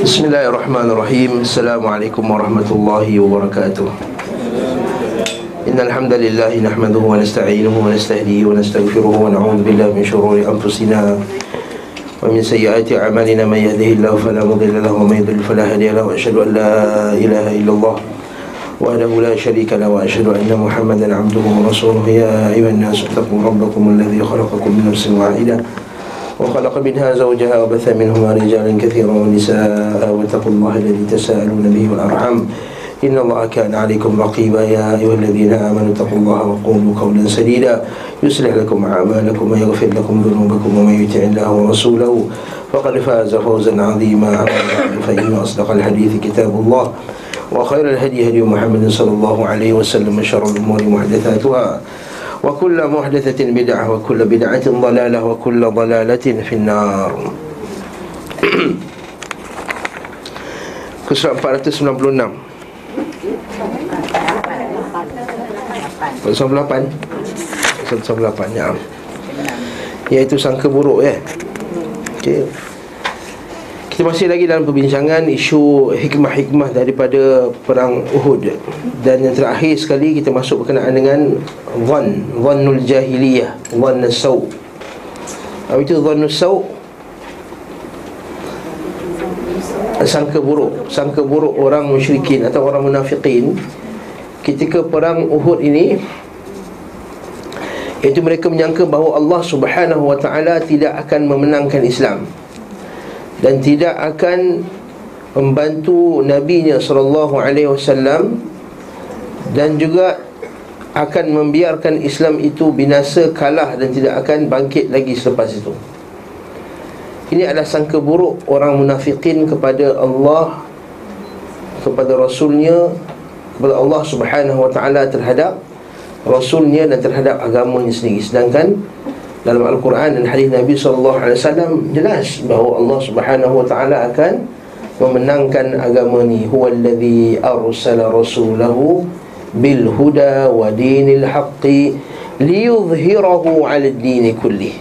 بسم الله الرحمن الرحيم السلام عليكم ورحمة الله وبركاته إن الحمد لله نحمده ونستعينه ونستهديه ونستغفره ونعوذ بالله من شرور أنفسنا ومن سيئات أعمالنا من يهده الله فلا مضل له ومن يضلل فلا هادي له وأشهد أن لا إله إلا الله وحده لا شريك له وأشهد أن محمدا عبده ورسوله يا أيها الناس اتقوا ربكم الذي خلقكم من نفس واحدة وخلق منها زوجها وبث منهما رجالا كثيرا ونساء واتقوا الله الذي تساءلون به والأرحم إن الله كان عليكم رقيبا. يا أيها الذين آمنوا اتقوا الله وقولوا قولا سديدا. يصلح لكم أعمالكم ويغفر لكم ذنوبكم ومن يطع الله ورسوله فقد فاز فوزا عظيما. فإن أصدق الحديث كتاب الله وخير الهدي هدي محمد صلى الله عليه وسلم شر الأمور محدثاتها. وكل محدثة بدعة وكل بدعة ضلالة وكل ضلالة في النار Kesurat 496 198 198 ya. Iaitu sangka buruk ya okay. Kita masih lagi dalam perbincangan isu hikmah-hikmah daripada perang Uhud. Dan yang terakhir sekali kita masuk berkenaan dengan Zan, Zannul Jahiliyah Zan Saw Apa itu Zannul Saw? Sangka buruk. Sangka buruk orang musyrikin atau orang munafikin Ketika perang Uhud ini Iaitu mereka menyangka bahawa Allah subhanahu wa ta'ala tidak akan memenangkan Islam dan tidak akan membantu nabinya sallallahu alaihi wasallam dan juga akan membiarkan Islam itu binasa kalah dan tidak akan bangkit lagi selepas itu. Ini adalah sangka buruk orang munafikin kepada Allah kepada rasulnya kepada Allah Subhanahu wa taala terhadap rasulnya dan terhadap agamanya sendiri sedangkan dalam Al-Quran dan hadis Nabi SAW jelas bahawa Allah Subhanahu Wa Taala akan memenangkan agama ni. Huwa alladhi arsala rasulahu bil huda wa dinil haqqi liyudhhirahu 'ala ad-din kullih.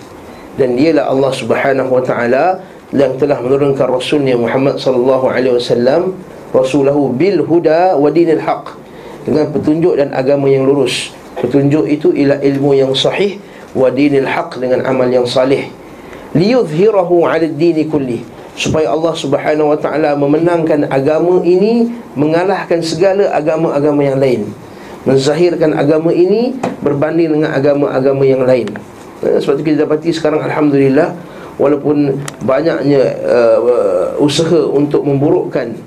Dan dialah Allah Subhanahu Wa Taala yang telah menurunkan rasulnya Muhammad sallallahu alaihi wasallam rasulahu bil huda wa dinil haqq dengan petunjuk dan agama yang lurus. Petunjuk itu ialah ilmu yang sahih wa dinil haq dengan amal yang salih. Liyudhhirahu 'ala ad-din kulli. Supaya Allah Subhanahu wa taala memenangkan agama ini mengalahkan segala agama-agama yang lain. Menzahirkan agama ini berbanding dengan agama-agama yang lain. Eh, sebab itu kita dapati sekarang alhamdulillah walaupun banyaknya uh, usaha untuk memburukkan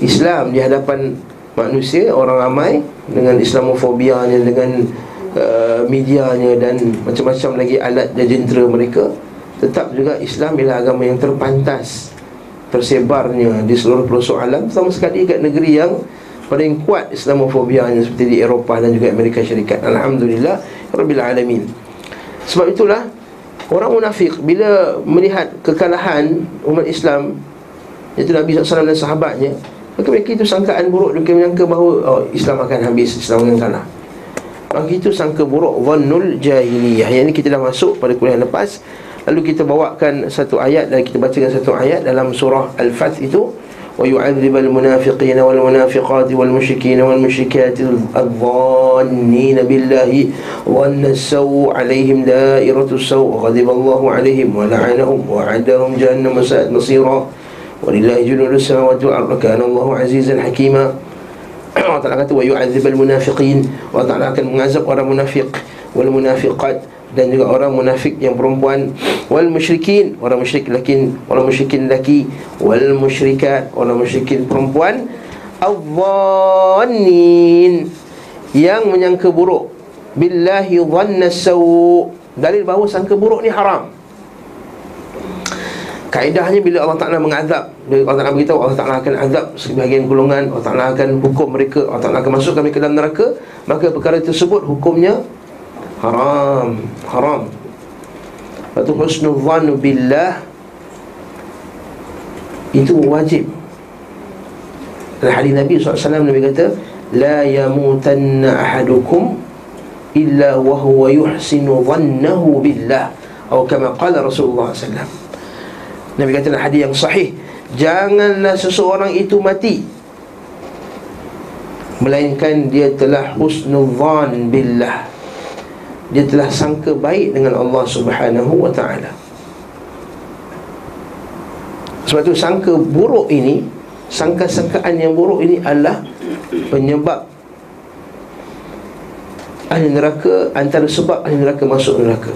Islam di hadapan manusia orang ramai dengan islamofobianya dengan Uh, medianya dan macam-macam lagi alat dan jentera mereka tetap juga Islam ialah agama yang terpantas tersebarnya di seluruh pelosok alam sama sekali kat negeri yang paling kuat Islamofobianya seperti di Eropah dan juga Amerika Syarikat. Alhamdulillah Rabbil Alamin. Sebab itulah orang munafik bila melihat kekalahan umat Islam iaitu Nabi SAW dan sahabatnya maka mereka itu sangkaan buruk mereka menyangka bahawa oh, Islam akan habis Islam akan kalah Maka itu sangka buruk Zannul jahiliyah Yang ini kita dah masuk pada kuliah lepas Lalu kita bawakan satu ayat Dan kita bacakan satu ayat dalam surah Al-Fath itu ويعذب المنافقين والمنافقات والمشركين والمشركات الظانين بالله ظن السوء عليهم دائرة السوء وغضب الله عليهم ولعنهم وأعد لهم جهنم ساءت مصيرا ولله جنود السماوات والأرض كان الله عزيزا حكيما Allah Ta'ala kata yu'adzibal munafiqin. Allah Ta'ala akan mengazab orang munafik wal munafiqat dan juga orang munafik yang perempuan. Wal musyrikin orang musyrik laki orang musyrikin laki wal musyrikat orang musyrikin perempuan. Adh-dhannin yang menyangka buruk. Billahi dhanna sawu. Dalil bahawa sangka buruk ni haram Kaedahnya bila Allah Ta'ala mengazab Bila Allah Ta'ala beritahu Allah Ta'ala akan azab Sebahagian golongan Allah Ta'ala akan hukum mereka Allah Ta'ala akan masukkan mereka dalam neraka Maka perkara tersebut hukumnya Haram Haram. Lepas tu husnul zanu billah Itu wajib. Dalam hadis Nabi SAW Nabi kata La yamutanna ahadukum Illa wahuwa yuhsinu zannahu billah. Atau kama qala Rasulullah SAW Nabi kata dalam hadis yang sahih Janganlah seseorang itu mati Melainkan dia telah husnudhan billah. Dia telah sangka baik dengan Allah subhanahu wa ta'ala. Sebab itu sangka buruk ini Sangka-sangkaan yang buruk ini adalah Penyebab Ahli neraka Antara sebab ahli neraka masuk neraka.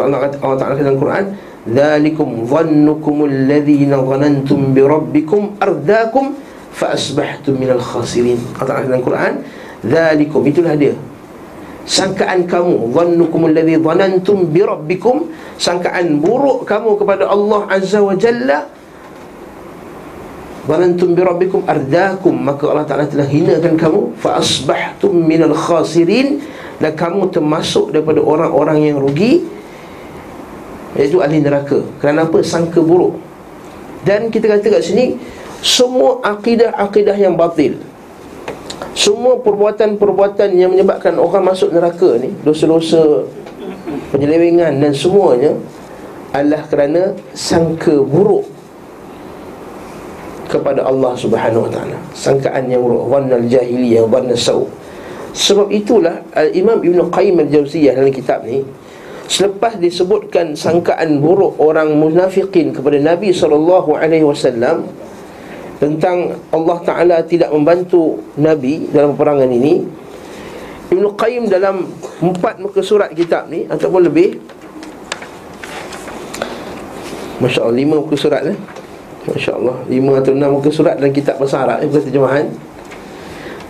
Allah kata Allah Taala dalam Quran Dzalikum dhannukum alladhina dhanantum bi rabbikum ardaakum fa asbahtum minal khasirin. Allah dalam Quran Dzalikum itulah dia. Sangkaan kamu dhannukum alladhi dhanantum bi rabbikum sangkaan buruk kamu kepada Allah Azza wa Jalla Dhanantum bi rabbikum ardaakum maka Allah Taala telah hinakan kamu fa asbahtum minal khasirin dan kamu termasuk daripada orang-orang yang rugi Iaitu ahli neraka. Kerana apa? Sangka buruk. Dan kita kata kat sini Semua akidah-akidah yang batil Semua perbuatan-perbuatan yang menyebabkan orang masuk neraka ni Dosa-dosa Penyelewengan dan semuanya Adalah kerana sangka buruk Kepada Allah subhanahu wa ta'ala. Sangkaan yang buruk. Wannal jahiliyah, wannal saw. Sebab itulah Imam Ibn Qayyim al-Jawziyah dalam kitab ni Selepas disebutkan sangkaan buruk orang munafikin kepada Nabi SAW Tentang Allah Ta'ala tidak membantu Nabi dalam peperangan ini Ibn Qayyim dalam empat muka surat kitab ni Ataupun lebih Masya Allah, lima muka surat eh? Masya Allah, lima atau enam muka surat dalam kitab Bahasa Arab eh, Bukan terjemahan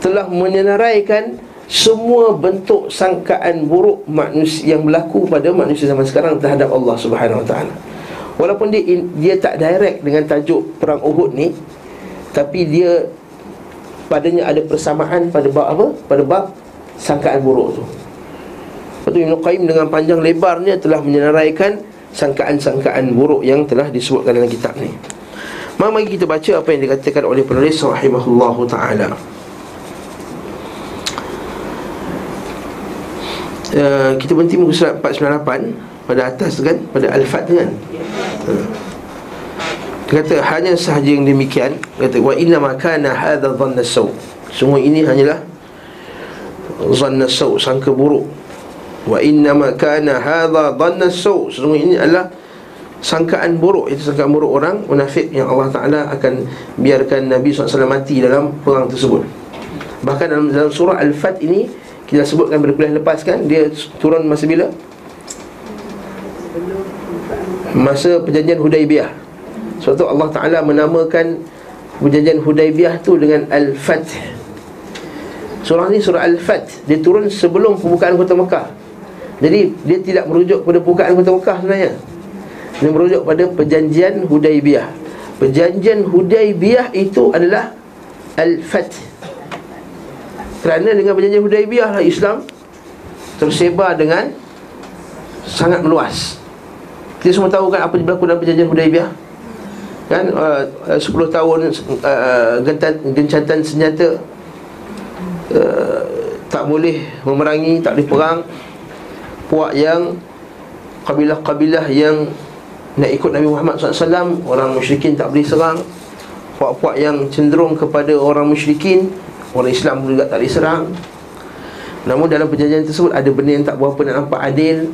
Telah menyenaraikan semua bentuk sangkaan buruk manusia yang berlaku pada manusia zaman sekarang terhadap Allah Subhanahu Wa Taala. Walaupun dia dia tak direct dengan tajuk perang Uhud ni, tapi dia padanya ada persamaan pada bab apa? Pada bab sangkaan buruk tu. Lepas tu Ibn Qayyim dengan panjang lebarnya telah menyenaraikan sangkaan-sangkaan buruk yang telah disebutkan dalam kitab ni. Mari kita baca apa yang dikatakan oleh penulis rahimahullahu taala. Uh, kita berhenti muka surat 498 pada atas kan pada al-fat kan? Uh. kata hanya sahaja yang demikian. Kata wa inna ma kana hadha dhanna saw. Semua ini hanyalah dhanna saw sangka buruk. Wa inna ma kana hadha dhanna saw. Semua ini adalah sangkaan buruk. Itu sangkaan buruk orang munafik yang Allah Taala akan biarkan Nabi SAW mati dalam perang tersebut. Bahkan dalam, dalam surah al-fat ini kita sebutkan pada kuliah lepas kan Dia turun masa bila? Masa perjanjian Hudaibiyah Sebab tu Allah Ta'ala menamakan Perjanjian Hudaibiyah tu dengan Al-Fath. Surah ni surah Al-Fath. Dia turun sebelum pembukaan kota Mekah. Jadi dia tidak merujuk pada pembukaan kota Mekah sebenarnya. Dia merujuk pada perjanjian Hudaibiyah Perjanjian Hudaibiyah itu adalah Al-Fath kerana dengan perjanjian Hudaibiyah lah Islam tersebar dengan sangat meluas. Kita semua tahu kan apa yang berlaku dalam perjanjian Hudaibiyah? Kan uh, 10 tahun uh, gentan, gencatan senjata uh, tak boleh memerangi, tak boleh perang. Puak yang kabilah-kabilah yang nak ikut Nabi Muhammad SAW Orang musyrikin tak boleh serang Puak-puak yang cenderung kepada orang musyrikin Orang Islam juga tak diserang. Namun dalam perjanjian tersebut Ada benda yang tak berapa nak nampak adil.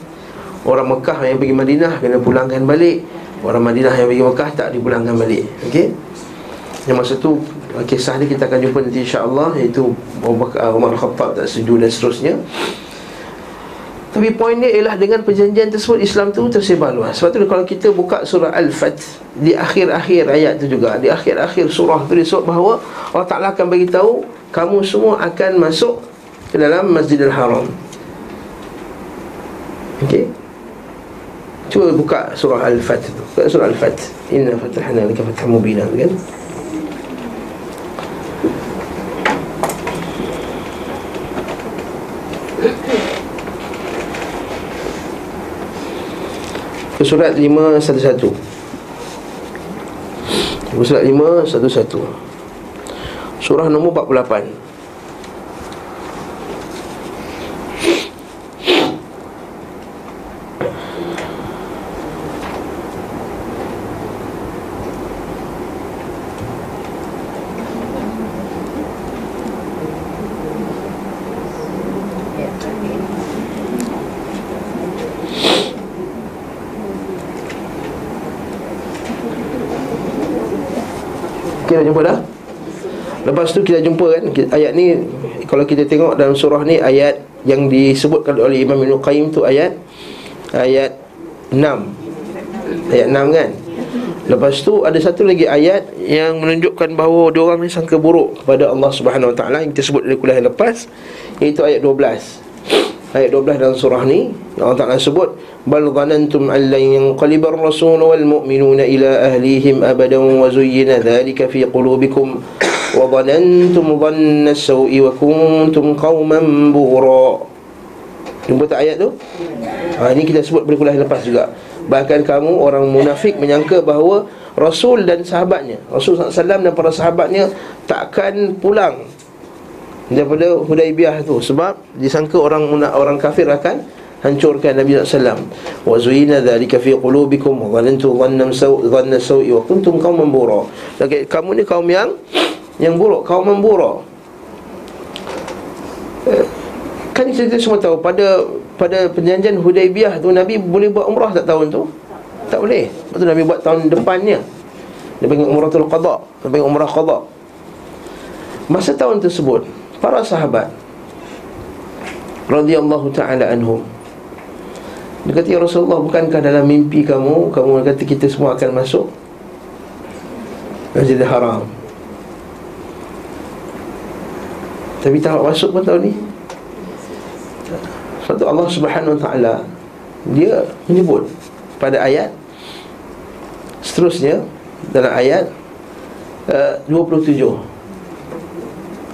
Orang Mekah yang pergi Madinah Kena pulangkan balik. Orang Madinah yang pergi Mekah Tak dipulangkan balik. Okey? Yang masa tu Kisah ni kita akan jumpa nanti insyaAllah Iaitu Umar Khattab tak setuju dan seterusnya. Tapi poin dia ialah dengan perjanjian tersebut Islam tu tersebar luas. Sebab tu kalau kita buka surah Al-Fat Di akhir-akhir ayat tu juga Di akhir-akhir surah tu disebut bahawa Allah Ta'ala akan beritahu kamu semua akan masuk ke dalam Masjidil Haram. Okey. Cuba buka surah Al-Fat tu. Buka surah Al-Fat. Inna fatahna laka fathan mubina kan? Surat 511 Surat 511 Surah nombor 48 Kita jumpa dah. Lepas tu kita jumpa kan Ayat ni Kalau kita tengok dalam surah ni Ayat yang disebutkan oleh Imam Ibn Qayyim tu ayat Ayat 6 Ayat 6 kan Lepas tu ada satu lagi ayat yang menunjukkan bahawa dia orang ni sangka buruk kepada Allah Subhanahu Wa Taala yang kita sebut dari kuliah lepas iaitu ayat 12. Ayat 12 dalam surah ni Allah Taala sebut bal dhanantum an lan yanqalibar rasul wal mu'minuna ila ahlihim abadan wa zuyyina dhalika fi qulubikum dhanna as-sawi wa kuntum qauman bura. Jumpa tak ayat tu? Ha, ini kita sebut pada kuliah lepas juga Bahkan kamu orang munafik menyangka bahawa Rasul dan sahabatnya Rasul SAW dan para sahabatnya Takkan pulang Daripada Hudaibiyah tu Sebab disangka orang orang kafir akan Hancurkan Nabi SAW Wa zuhina dhalika fi qulubikum Wa dhanantu dhanna sawi Wa kuntum kaum membura Kamu ni kaum yang Yang buruk, kaum membura eh, Kan kita semua tahu Pada pada perjanjian Hudaibiyah tu Nabi boleh buat umrah tak tahun tu? Tak boleh. Lepas tu Nabi buat tahun depannya. Dia panggil umratul qada, dia panggil umrah qada. Masa tahun tersebut, para sahabat radhiyallahu taala anhum dia kata, Ya Rasulullah, bukankah dalam mimpi kamu Kamu kata kita semua akan masuk Masjidil Haram Tapi tak masuk pun tahun ni sebab Allah Subhanahu Wa Taala dia menyebut pada ayat seterusnya dalam ayat uh, 27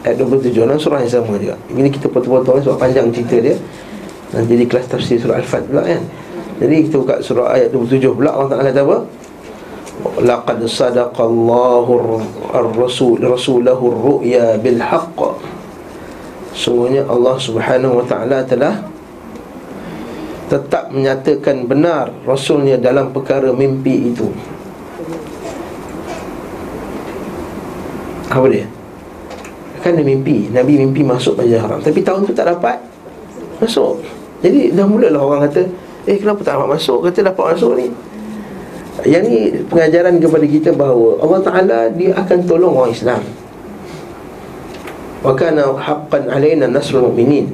ayat 27 dalam surah yang sama juga. Ini kita potong-potong sebab panjang cerita dia. Nanti di kelas tafsir surah Al-Fat pula kan. Jadi kita buka surah ayat 27 pula Allah Taala kata apa? Laqad sadaqallahu ar-rasul rasulahu ar-ru'ya bil haqq. Sungguhnya Allah Subhanahu wa taala telah tetap menyatakan benar Rasulnya dalam perkara mimpi itu. Apa dia? Kan dia mimpi. Nabi mimpi masuk Masjid Haram. Tapi tahun tu tak dapat Masuk. Jadi dah mulalah orang kata Eh kenapa tak dapat masuk? Kata dapat masuk ni. Yang ni pengajaran kepada kita bahawa Allah Ta'ala dia akan tolong orang Islam Wa kana haqqan alaina nasrul mu'minin.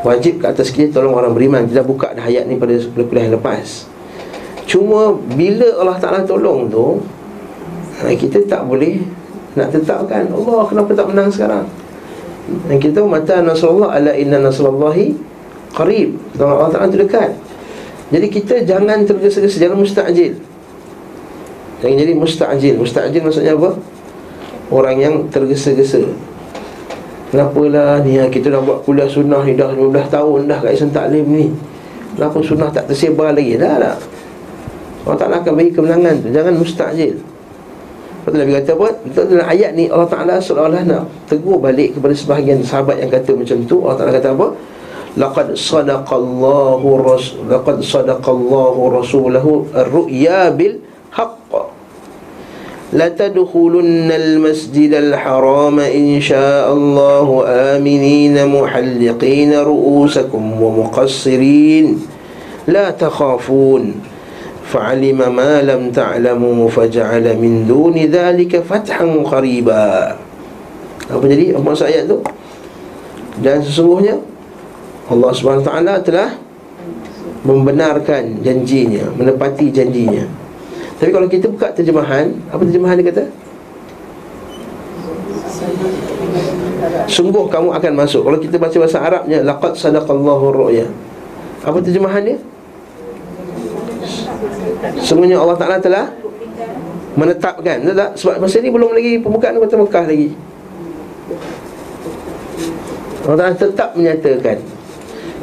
Wajib ke atas kita tolong orang beriman. Kita buka dah ayat ni pada kuliah yang lepas. Cuma bila Allah Ta'ala tolong tu ha, Kita tak boleh nak tetapkan. Allah kenapa tak menang sekarang? Dan kita tahu mata Nasrullah Ala inna Nasrullahi Qarib. Allah Ta'ala tu dekat. Jadi kita jangan tergesa-gesa Jangan mustajil. Jangan jadi mustajil. Mustajil maksudnya apa? Orang yang tergesa-gesa Kenapalah ni ha, kita dah buat kuliah sunnah ni dah 15 tahun dah kat Islam Taklim ni Kenapa sunnah tak tersebar lagi? Dah tak Allah Ta'ala akan bagi kemenangan tu Jangan mustajil Lepas tu Nabi kata apa? Dalam ayat ni Allah Ta'ala seolah-olah nak tegur balik kepada sebahagian sahabat yang kata macam tu Allah Ta'ala kata apa? Laqad sadaqallahu rasul Laqad sadaqallahu rasulahu Ar-ru'ya bil لتدخلن المسجد الحرام إن شاء الله آمنين محلقين رؤوسكم ومقصرين لا تخافون فعلم ما لم تعلموا فجعل من دون ذلك فتحا قريبا apa jadi apa maksud ayat tu dan sesungguhnya Allah SWT telah membenarkan janjinya menepati janjinya tapi kalau kita buka terjemahan Apa terjemahan dia kata? Sungguh kamu akan masuk Kalau kita baca bahasa Arabnya Laqad sadaqallahu ru'ya Apa terjemahan dia? Sungguhnya Allah Ta'ala telah Menetapkan tak? Sebab masa ni belum lagi Pembukaan kota Mekah lagi Allah Ta'ala tetap menyatakan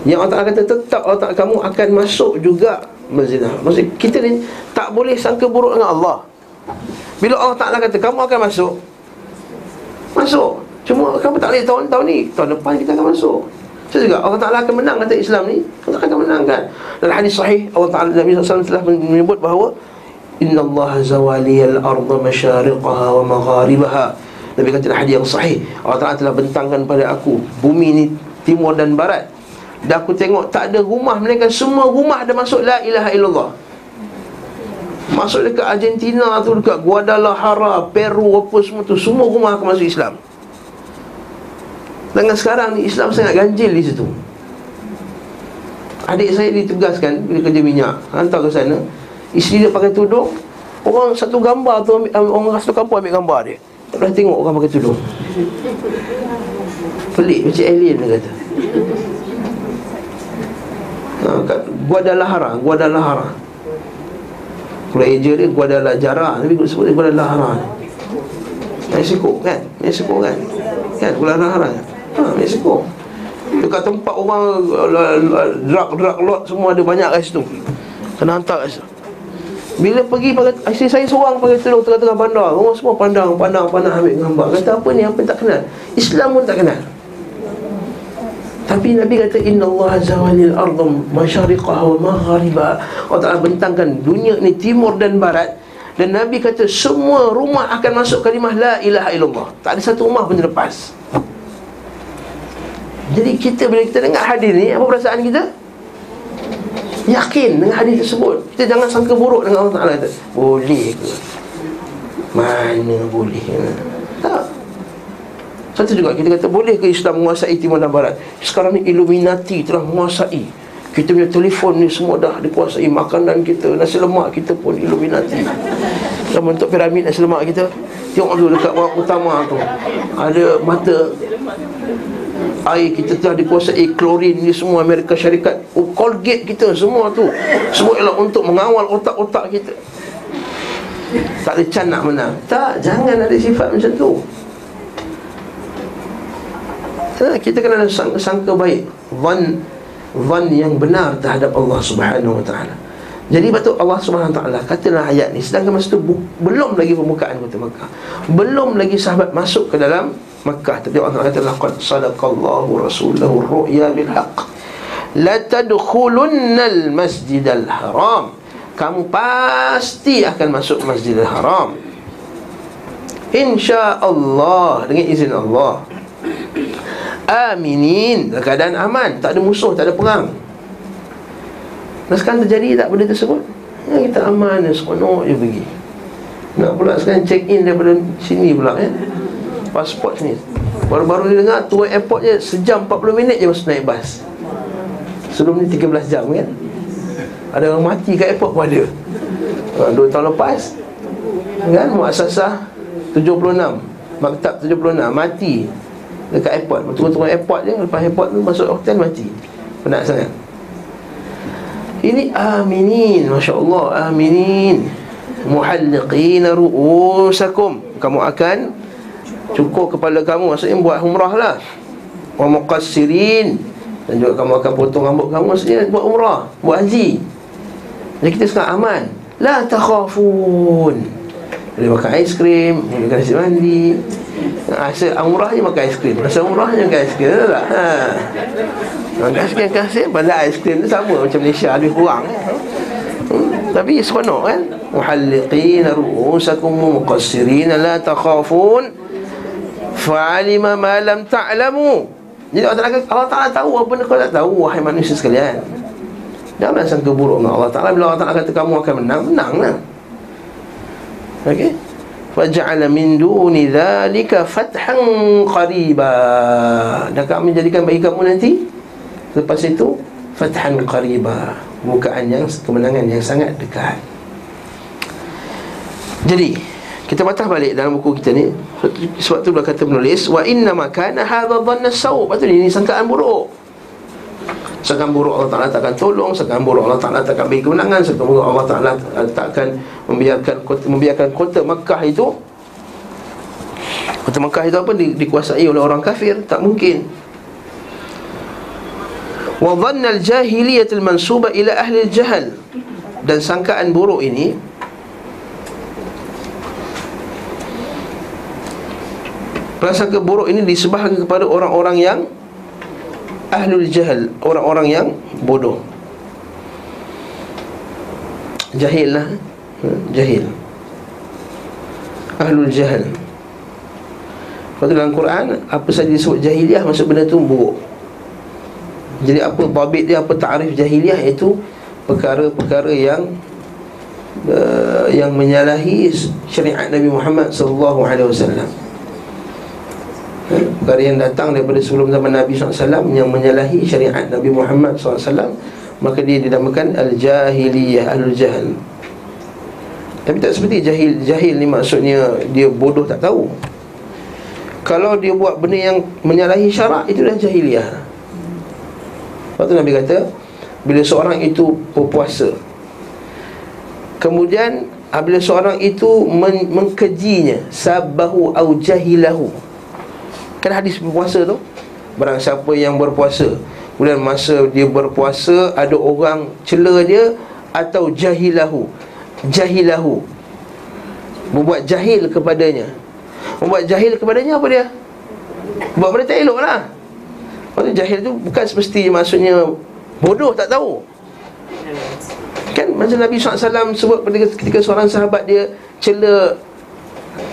Yang Allah Ta'ala kata tetap Allah Ta'ala kamu akan masuk juga berzina Maksud kita ni tak boleh sangka buruk dengan Allah. Bila Allah Ta'ala kata kamu akan masuk. Masuk. Cuma kamu tak boleh tahun, tahun ni. Tahun depan kita akan masuk. Saya juga. Allah Ta'ala akan menang. Kata Islam ni Allah akan menangkan. Dalam hadis sahih Allah Ta'ala Nabi SAW telah menyebut bahawa Inna Allah zawali al-arda masyariqaha wa magharibaha. Nabi kata dalam hadis yang sahih Allah Ta'ala telah bentangkan pada aku Bumi ni timur dan barat dan aku tengok tak ada rumah Mereka semua rumah ada masuk La ilaha illallah. Masuk dekat Argentina tu Dekat Guadalajara Peru apa semua tu Semua rumah akan masuk Islam. Dengan sekarang ni Islam sangat ganjil di situ. Adik saya ditugaskan Bila kerja minyak. Hantar ke sana. Isteri dia pakai tudung. Orang satu gambar tu Orang satu kampung ambil gambar dia Tak pernah tengok orang pakai tudung. Pelik macam alien dia kata kat Guadalajara Guadalajara Pulau Asia dia Guadalajara Tapi aku sebut dia Guadalajara Mexico kan? Mexico kan? Kan? Guadalajara ha, Mexico Dekat tempat orang Drug-drug lot semua ada banyak kat situ. Kena hantar kat situ. Bila pergi pakai isteri saya seorang pakai telur tengah-tengah bandar. Orang semua pandang, pandang, pandang ambil gambar. Kata apa ni, apa tak kenal? Islam pun tak kenal tapi Nabi kata Inna Allah zawalil ardham masyariqah wa magharibah Allah Ta'ala bentangkan dunia ni timur dan barat Dan Nabi kata semua rumah akan masuk kalimah La ilaha illallah Tak ada satu rumah pun terlepas Jadi kita bila kita dengar hadis ni Apa perasaan kita? Yakin dengan hadis tersebut Kita jangan sangka buruk dengan Allah Ta'ala kata Boleh ke? Mana boleh? Tak satu juga kita kata boleh ke Islam menguasai timur dan barat? Sekarang ni Illuminati telah menguasai. Kita punya telefon ni semua dah dikuasai Makanan kita, nasi lemak kita pun Illuminati. Dalam bentuk piramid nasi lemak kita Tengok dulu dekat bawah utama tu. Ada mata Air kita telah dikuasai Klorin ni semua Amerika Syarikat oh, Colgate kita semua tu. Semua ialah untuk mengawal otak-otak kita. Tak ada can nak menang. Tak, jangan ada sifat macam tu ha, kita kena sangka, sangka baik van van yang benar terhadap Allah Subhanahu Wa Taala. Jadi betul Allah Subhanahu Wa Taala katalah ayat ni sedangkan masa tu belum lagi pembukaan kota Mekah. Belum lagi sahabat masuk ke dalam Mekah. Tapi Allah kata laqad sadaqallahu rasulahu ru'ya bil haqq. La tadkhulunnal masjidal haram. Kamu pasti akan masuk Masjidil Haram. Insya-Allah dengan izin Allah aminin. Keadaan aman. Tak ada musuh tak ada perang. Dan sekarang terjadi tak benda tersebut? Ya, kita aman dan seronok je pergi. Nak pula sekarang check in daripada sini pula ya. Pasport sini. Baru-baru ni dengar tu airport je sejam 40 minit je masuk naik bas. Sebelum ni 13 jam kan? Ada orang mati kat airport pun ada. Ha, dua tahun lepas kan? Muasasah 76 maktab 76 mati dekat airport. Turun-turun airport je Lepas airport tu masuk hotel mati. Penat sangat. Ini aminin Masya Allah Aminin. Muhalliqina ru'usakum. Kamu akan Cukup kepala kamu Maksudnya buat umrah lah. Wa muqassirin. Dan juga kamu akan potong rambut kamu Maksudnya buat umrah Buat haji. Jadi kita sekarang aman. La takhafun. Boleh makan aiskrim Boleh kasi mandi Asal umrah je makan aiskrim Asal umrah je makan aiskrim Tak tak? Ha. Makan aiskrim kasih Pada aiskrim tu sama macam Malaysia Lebih kurang hmm. Tapi seronok kan? Muhalliqin ru'usakum Muqassirin La takhafun. Fa'alima ma lam ta'lamu. Jadi Allah Ta'ala, Allah Ta'ala tahu Apa benda kau tak tahu Wahai manusia sekalian. Jangan sangka buruk dengan Allah Ta'ala. Bila Allah Ta'ala kata kamu akan menang Menang lah Okey. Faja'ala min duni dhalika fathan qariba. Dan kami jadikan bagi kamu nanti lepas itu fathan qariba, bukaan yang kemenangan yang sangat dekat. Jadi, kita patah balik dalam buku kita ni Sebab tu dia kata menulis Wa inna makana hadha dhanna saw Lepas ini sangkaan buruk Sekarang buruk Allah Ta'ala takkan tolong Sekarang buruk Allah Ta'ala takkan beri kemenangan Sekarang buruk Allah Ta'ala takkan membiarkan kota, membiarkan kota Mekah itu. Kota Mekah itu apa? Di, dikuasai oleh orang kafir? Tak mungkin. Dhanna al-jahiliyat al-mansuba ila ahli al-jahal Dan sangkaan buruk ini Prasangka buruk ini disebahkan kepada orang-orang yang ahlul jahal orang-orang yang bodoh. Jahil lah. Ha, jahil. Ahlul jahal Lepas tu dalam Quran Apa saja disebut jahiliah Maksud benda tu buruk. Jadi apa babit dia Apa ta'rif jahiliah Itu perkara-perkara yang uh, yang menyalahi syariat Nabi Muhammad sallallahu alaihi wasallam. Perkara yang datang daripada sebelum zaman Nabi SAW Yang menyalahi syariat Nabi Muhammad SAW Maka dia dinamakan Al-Jahiliyah Al-Jahil Tapi tak seperti jahil Jahil ni maksudnya Dia bodoh tak tahu. Kalau dia buat benda yang menyalahi syarak Itulah jahiliyah. Lepas tu Nabi kata Bila seorang itu berpuasa Kemudian Bila seorang itu men- mengkejinya Sabahu au jahilahu Kan hadis berpuasa tu? Barang siapa yang berpuasa Kemudian masa dia berpuasa Ada orang cela dia Atau jahilahu. Jahilahu. Membuat jahil kepadanya. Membuat jahil kepadanya apa dia? Buat benda tak elok lah. Maksudnya jahil tu bukan semestinya maksudnya Bodoh tak tahu. Kan macam Nabi SAW sebut ketika seorang sahabat dia Cela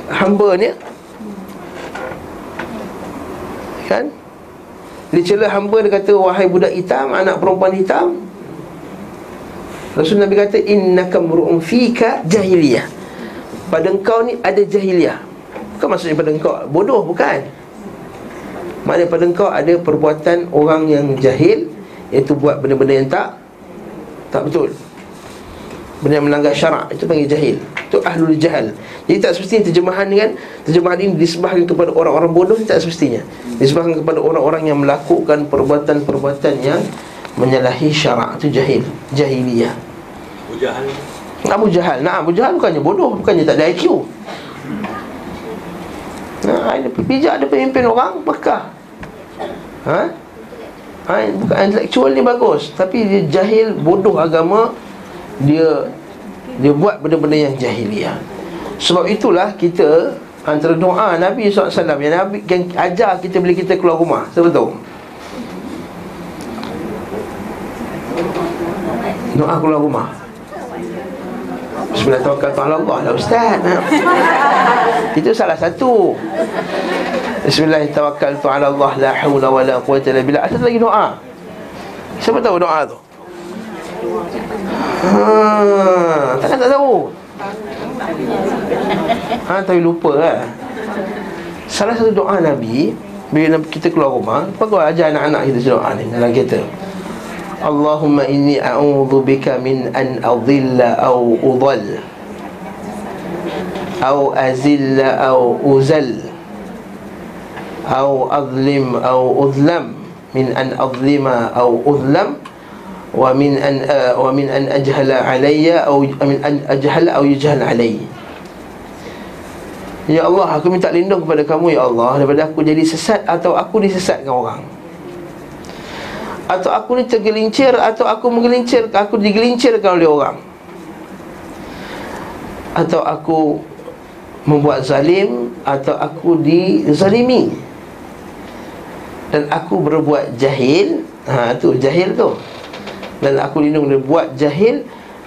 hamba ni kan? Dia celah hamba dia kata wahai budak hitam anak perempuan hitam. Rasul Nabi kata innaka mru'un fika jahiliyah. Pada engkau ni ada jahiliyah. Bukan maksudnya pada engkau bodoh bukan. Maknanya pada engkau ada perbuatan orang yang jahil iaitu buat benda-benda yang tak tak betul. Benda yang melanggar syarak itu panggil jahil. Itu ahlul jahal jadi tak semestinya terjemahan ni kan terjemahan ini disebahkan kepada orang-orang bodoh tak semestinya disebahkan kepada orang-orang yang melakukan perbuatan-perbuatan yang menyalahi syarak itu jahil jahiliyah Abu Jahal Abu Jahal nah Abu Jahal bukannya bodoh bukannya tak ada IQ Nah, ada bijak ada pemimpin orang Mekah. Ha? Ha, bukan intellectual ni bagus, tapi dia jahil, bodoh agama, dia dia buat benda-benda yang jahiliah. Sebab itulah kita antara doa Nabi SAW yang Nabi yang ajar kita bila kita keluar rumah. Tahu? Doa keluar rumah. Bismillahirrahmanirrahim Allah lah Ustaz Itu salah satu Bismillahirrahmanirrahim Allah La hawla wa la quwata illa billah Ada lagi doa Siapa tahu doa tu? Ha, tak tahu. Ha, tapi lupa lah. Salah satu doa Nabi bila kita keluar rumah, bagus ajar anak-anak kita doa ni dalam kereta. Allahumma inni a'udhu bika min an adhilla au udhal au azilla au uzal au adlim au udlam min an adlima au udlam wa min an uh, wa min an ajhala alayya atau min an ajhala atau yajhal alayya. Ya Allah aku minta lindung kepada kamu ya Allah daripada aku jadi sesat atau aku disesatkan orang. Atau aku ni tergelincir atau aku menggelincir aku digelincirkan oleh orang. Atau aku membuat zalim atau aku dizalimi. Dan aku berbuat jahil ha tu jahil tu dan aku lindung dia buat jahil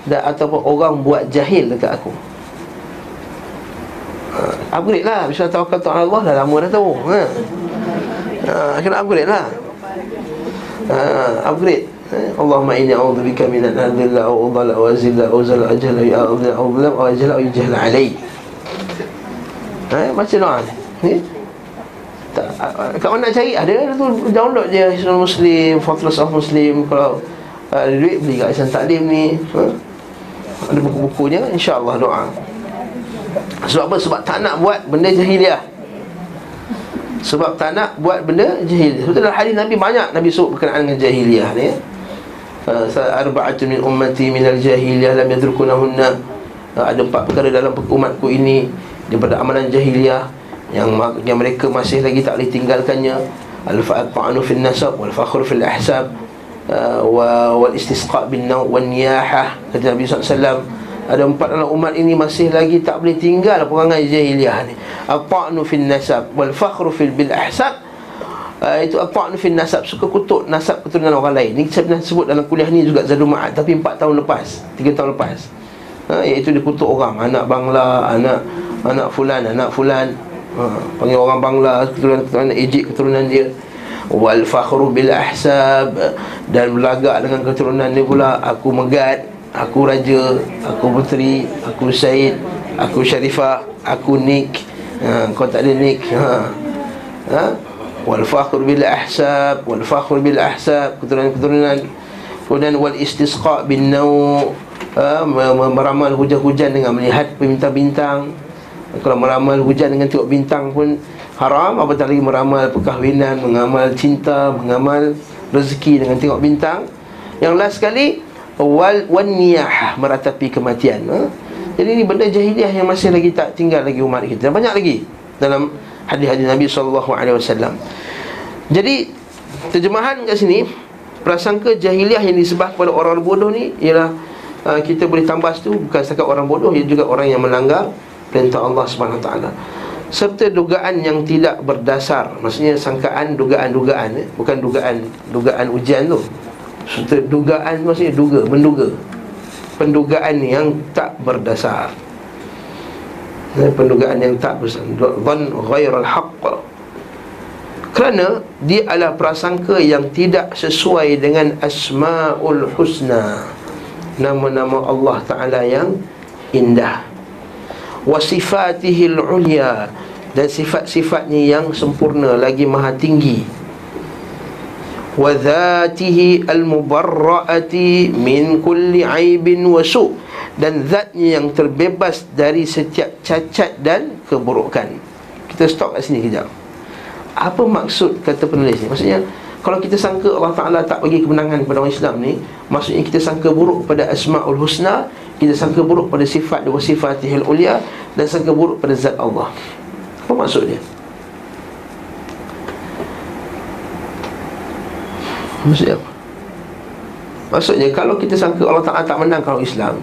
dan ataupun orang buat jahil dekat aku. Ha, upgrade lah Bisa tawakal tu Allah dah lama dah tahu ha. ha kena upgrade lah ha, Upgrade ha. Allahumma inni a'udhu bika minan adhilla Au udhala au azilla au zala ajala Ya Allah au dhalam au ajala au yujahla alai ha, Baca doa ni tak, mana nak cari ada tu download je Islam Muslim Fathulus of Muslim kalau ada duit beli kat Islam Taklim ni ha? Ada buku-bukunya InsyaAllah doa. Sebab apa? Sebab tak nak buat benda jahiliah. Sebab tak nak buat benda jahiliah. Sebab dalam hadis Nabi banyak Nabi sebut berkenaan dengan jahiliah ni. Ha, Arba'atun min ummati minal jahiliah Lam yadrukunahunna. Ha, Ada empat perkara dalam umatku ini Daripada amalan jahiliah yang, yang mereka masih lagi tak boleh tinggalkannya. Al-fa'anu fil nasab Wal-fakhru fil ahsab Uh, wal istisqa bin naw wan niyahah. Kata Nabi SAW ada empat dalam umat ini masih lagi tak boleh tinggal perangai jahiliah ni. Ata'nu fil nasab wal fakhru fil bil ahsab. Uh, itu ata'nu fil nasab suka kutuk nasab keturunan orang lain. Ni saya pernah sebut dalam kuliah ni juga Zadul Ma'ad tapi empat tahun lepas tiga tahun lepas. Uh, iaitu dikutuk orang anak bangla anak anak fulan anak fulan. Uh, panggil orang bangla keturunan keturunan Egypt keturunan dia wal fakhru bil ahsab dan berlagak dengan keturunan ni pula aku megat Aku raja Aku puteri Aku Syed Aku Syarifah Aku Nick ha, Kau tak ada Nick ha. Ha? Wal fakhr bil ahsab Wal fakhr bil ahsab Keturunan-keturunan Kemudian wal istisqa bin nau ha? Meramal hujan-hujan dengan melihat bintang-bintang Kalau meramal hujan dengan tengok bintang pun Haram Apatah lagi meramal perkahwinan Mengamal cinta Mengamal rezeki dengan tengok bintang. Yang last sekali Wal wan niyah Meratapi kematian ha? Jadi ini benda jahiliah yang masih lagi tak tinggal lagi umat kita. Dan banyak lagi dalam hadis-hadis Nabi SAW Jadi terjemahan kat sini Prasangka jahiliah yang disebah kepada orang bodoh ni Ialah uh, kita boleh tambah situ Bukan setakat orang bodoh Ia juga orang yang melanggar perintah Allah SWT Serta dugaan yang tidak berdasar. Maksudnya sangkaan dugaan-dugaan eh? Bukan dugaan dugaan ujian tu. Serta dugaan maksudnya duga, menduga. Pendugaan yang tak berdasar. Pendugaan yang tak berdasar. Dhan ghairal haqq. Kerana dia adalah prasangka yang tidak sesuai dengan asmaul husna. Nama-nama Allah taala yang indah wasifatihil ulya dan sifat-sifatnya yang sempurna lagi maha tinggi wa dhatihi al-mubarra'ati min kulli aibin wa su' dan zatnya yang terbebas dari setiap cacat dan keburukan. Kita stop kat sini kejap. Apa maksud kata penulis ni? Maksudnya kalau kita sangka Allah Ta'ala tak bagi kemenangan kepada orang Islam ni Maksudnya kita sangka buruk pada Asma'ul Husna Kita sangka buruk pada sifat dan sifatihil ulia Dan sangka buruk pada zat Allah Apa maksud dia? Maksudnya apa? Maksudnya kalau kita sangka Allah Ta'ala tak menang kalau Islam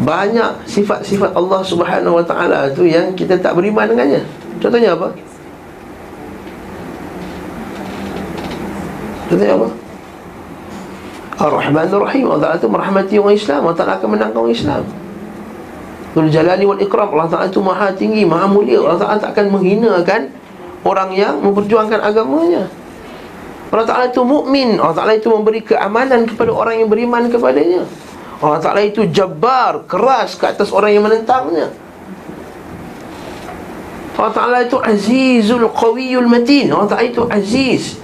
Banyak sifat-sifat Allah Subhanahu Wa Ta'ala tu yang kita tak beriman dengannya Contohnya apa? Contohnya apa? Ar-Rahman Ar-Rahim Allah Ta'ala itu merahmati orang Islam. Allah Ta'ala akan menangkan orang Islam. Dhul Jalali wal Ikram. Allah Ta'ala itu maha tinggi, maha mulia. Allah Ta'ala tak akan menghinakan Orang yang memperjuangkan agamanya. Allah Ta'ala itu mukmin. Allah Ta'ala itu memberi keamanan kepada orang yang beriman kepadanya. Allah Ta'ala itu jabar, keras ke atas orang yang menentangnya. Allah Ta'ala itu azizul qawiyul matin. Allah Ta'ala itu aziz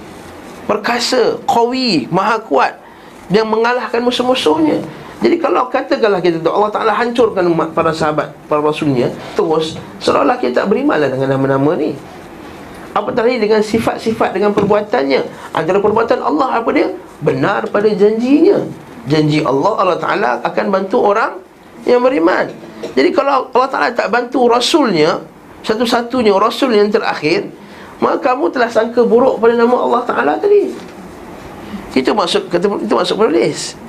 Perkasa, qawi, maha kuat Yang mengalahkan musuh-musuhnya. Jadi kalau katakanlah kita tu Allah Ta'ala hancurkan para sahabat, para rasulnya Terus, seolah-olah kita tak berimanlah dengan nama-nama ni. Apatah lagi dengan sifat-sifat dengan perbuatannya? Antara perbuatan Allah apa dia? Benar pada janjinya. Janji Allah, Allah Ta'ala akan bantu orang yang beriman. Jadi kalau Allah Ta'ala tak bantu Rasulnya Satu-satunya Rasul yang terakhir Maka kamu telah sangka buruk pada nama Allah Ta'ala tadi Itu maksud itu maksud penulis.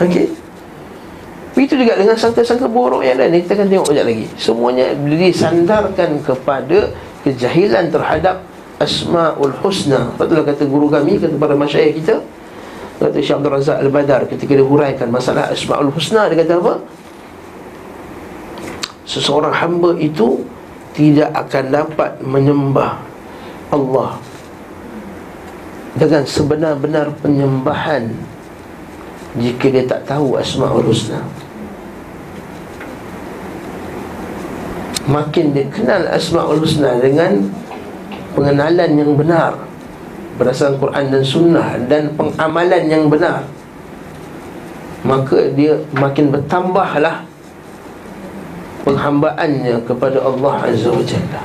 Okey. Begitu juga dengan sangka-sangka buruk yang lain. Kita akan tengok sekejap lagi. Semuanya disandarkan kepada Kejahilan terhadap Asma'ul Husna. Itulah kata guru kami Kata para masyarakat kita Kata Syekh Abdul Razak Al-Badar Ketika dia huraikan masalah Asma'ul Husna Dia kata apa? Seseorang hamba itu Tidak akan dapat menyembah Allah Dengan sebenar-benar penyembahan Jika dia tak tahu Asma'ul Husna. Makin dia kenal Asma'ul Husna dengan pengenalan yang benar berdasarkan Quran dan Sunnah dan pengamalan yang benar maka dia makin bertambahlah penghambaannya kepada Allah Azza wa Jalla.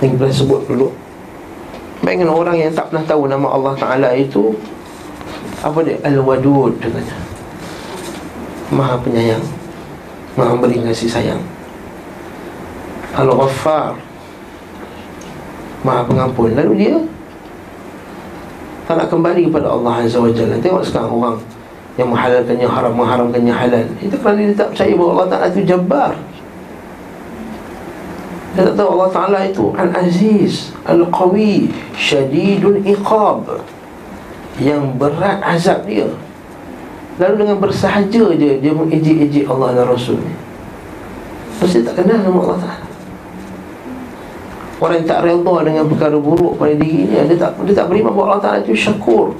Yang kita sebut dulu Bayangkan orang yang tak pernah tahu nama Allah Ta'ala itu Apa dia? Al-Wadud katanya. Maha penyayang. Maha beri kasih sayang. Al-Ghaffar. Maha pengampun. Lalu dia Tak nak kembali kepada Allah Azza wa Jalla. Tengok sekarang orang Yang menghalalkannya haram Mengharamkannya halal Itu kerana dia tak percaya bahawa Allah Ta'ala itu jabbar Dia tak tahu Allah Ta'ala itu Al-Aziz Al-Qawi Syadidul Iqab Yang berat azab dia. Lalu dengan bersahaja je Dia mengejik-ejik Allah dan Rasul ni Pasti tak kenal nama Allah Ta'ala. Orang yang tak redha dengan perkara buruk pada dirinya Dia tak dia tak beriman bahawa Allah Ta'ala itu syakur.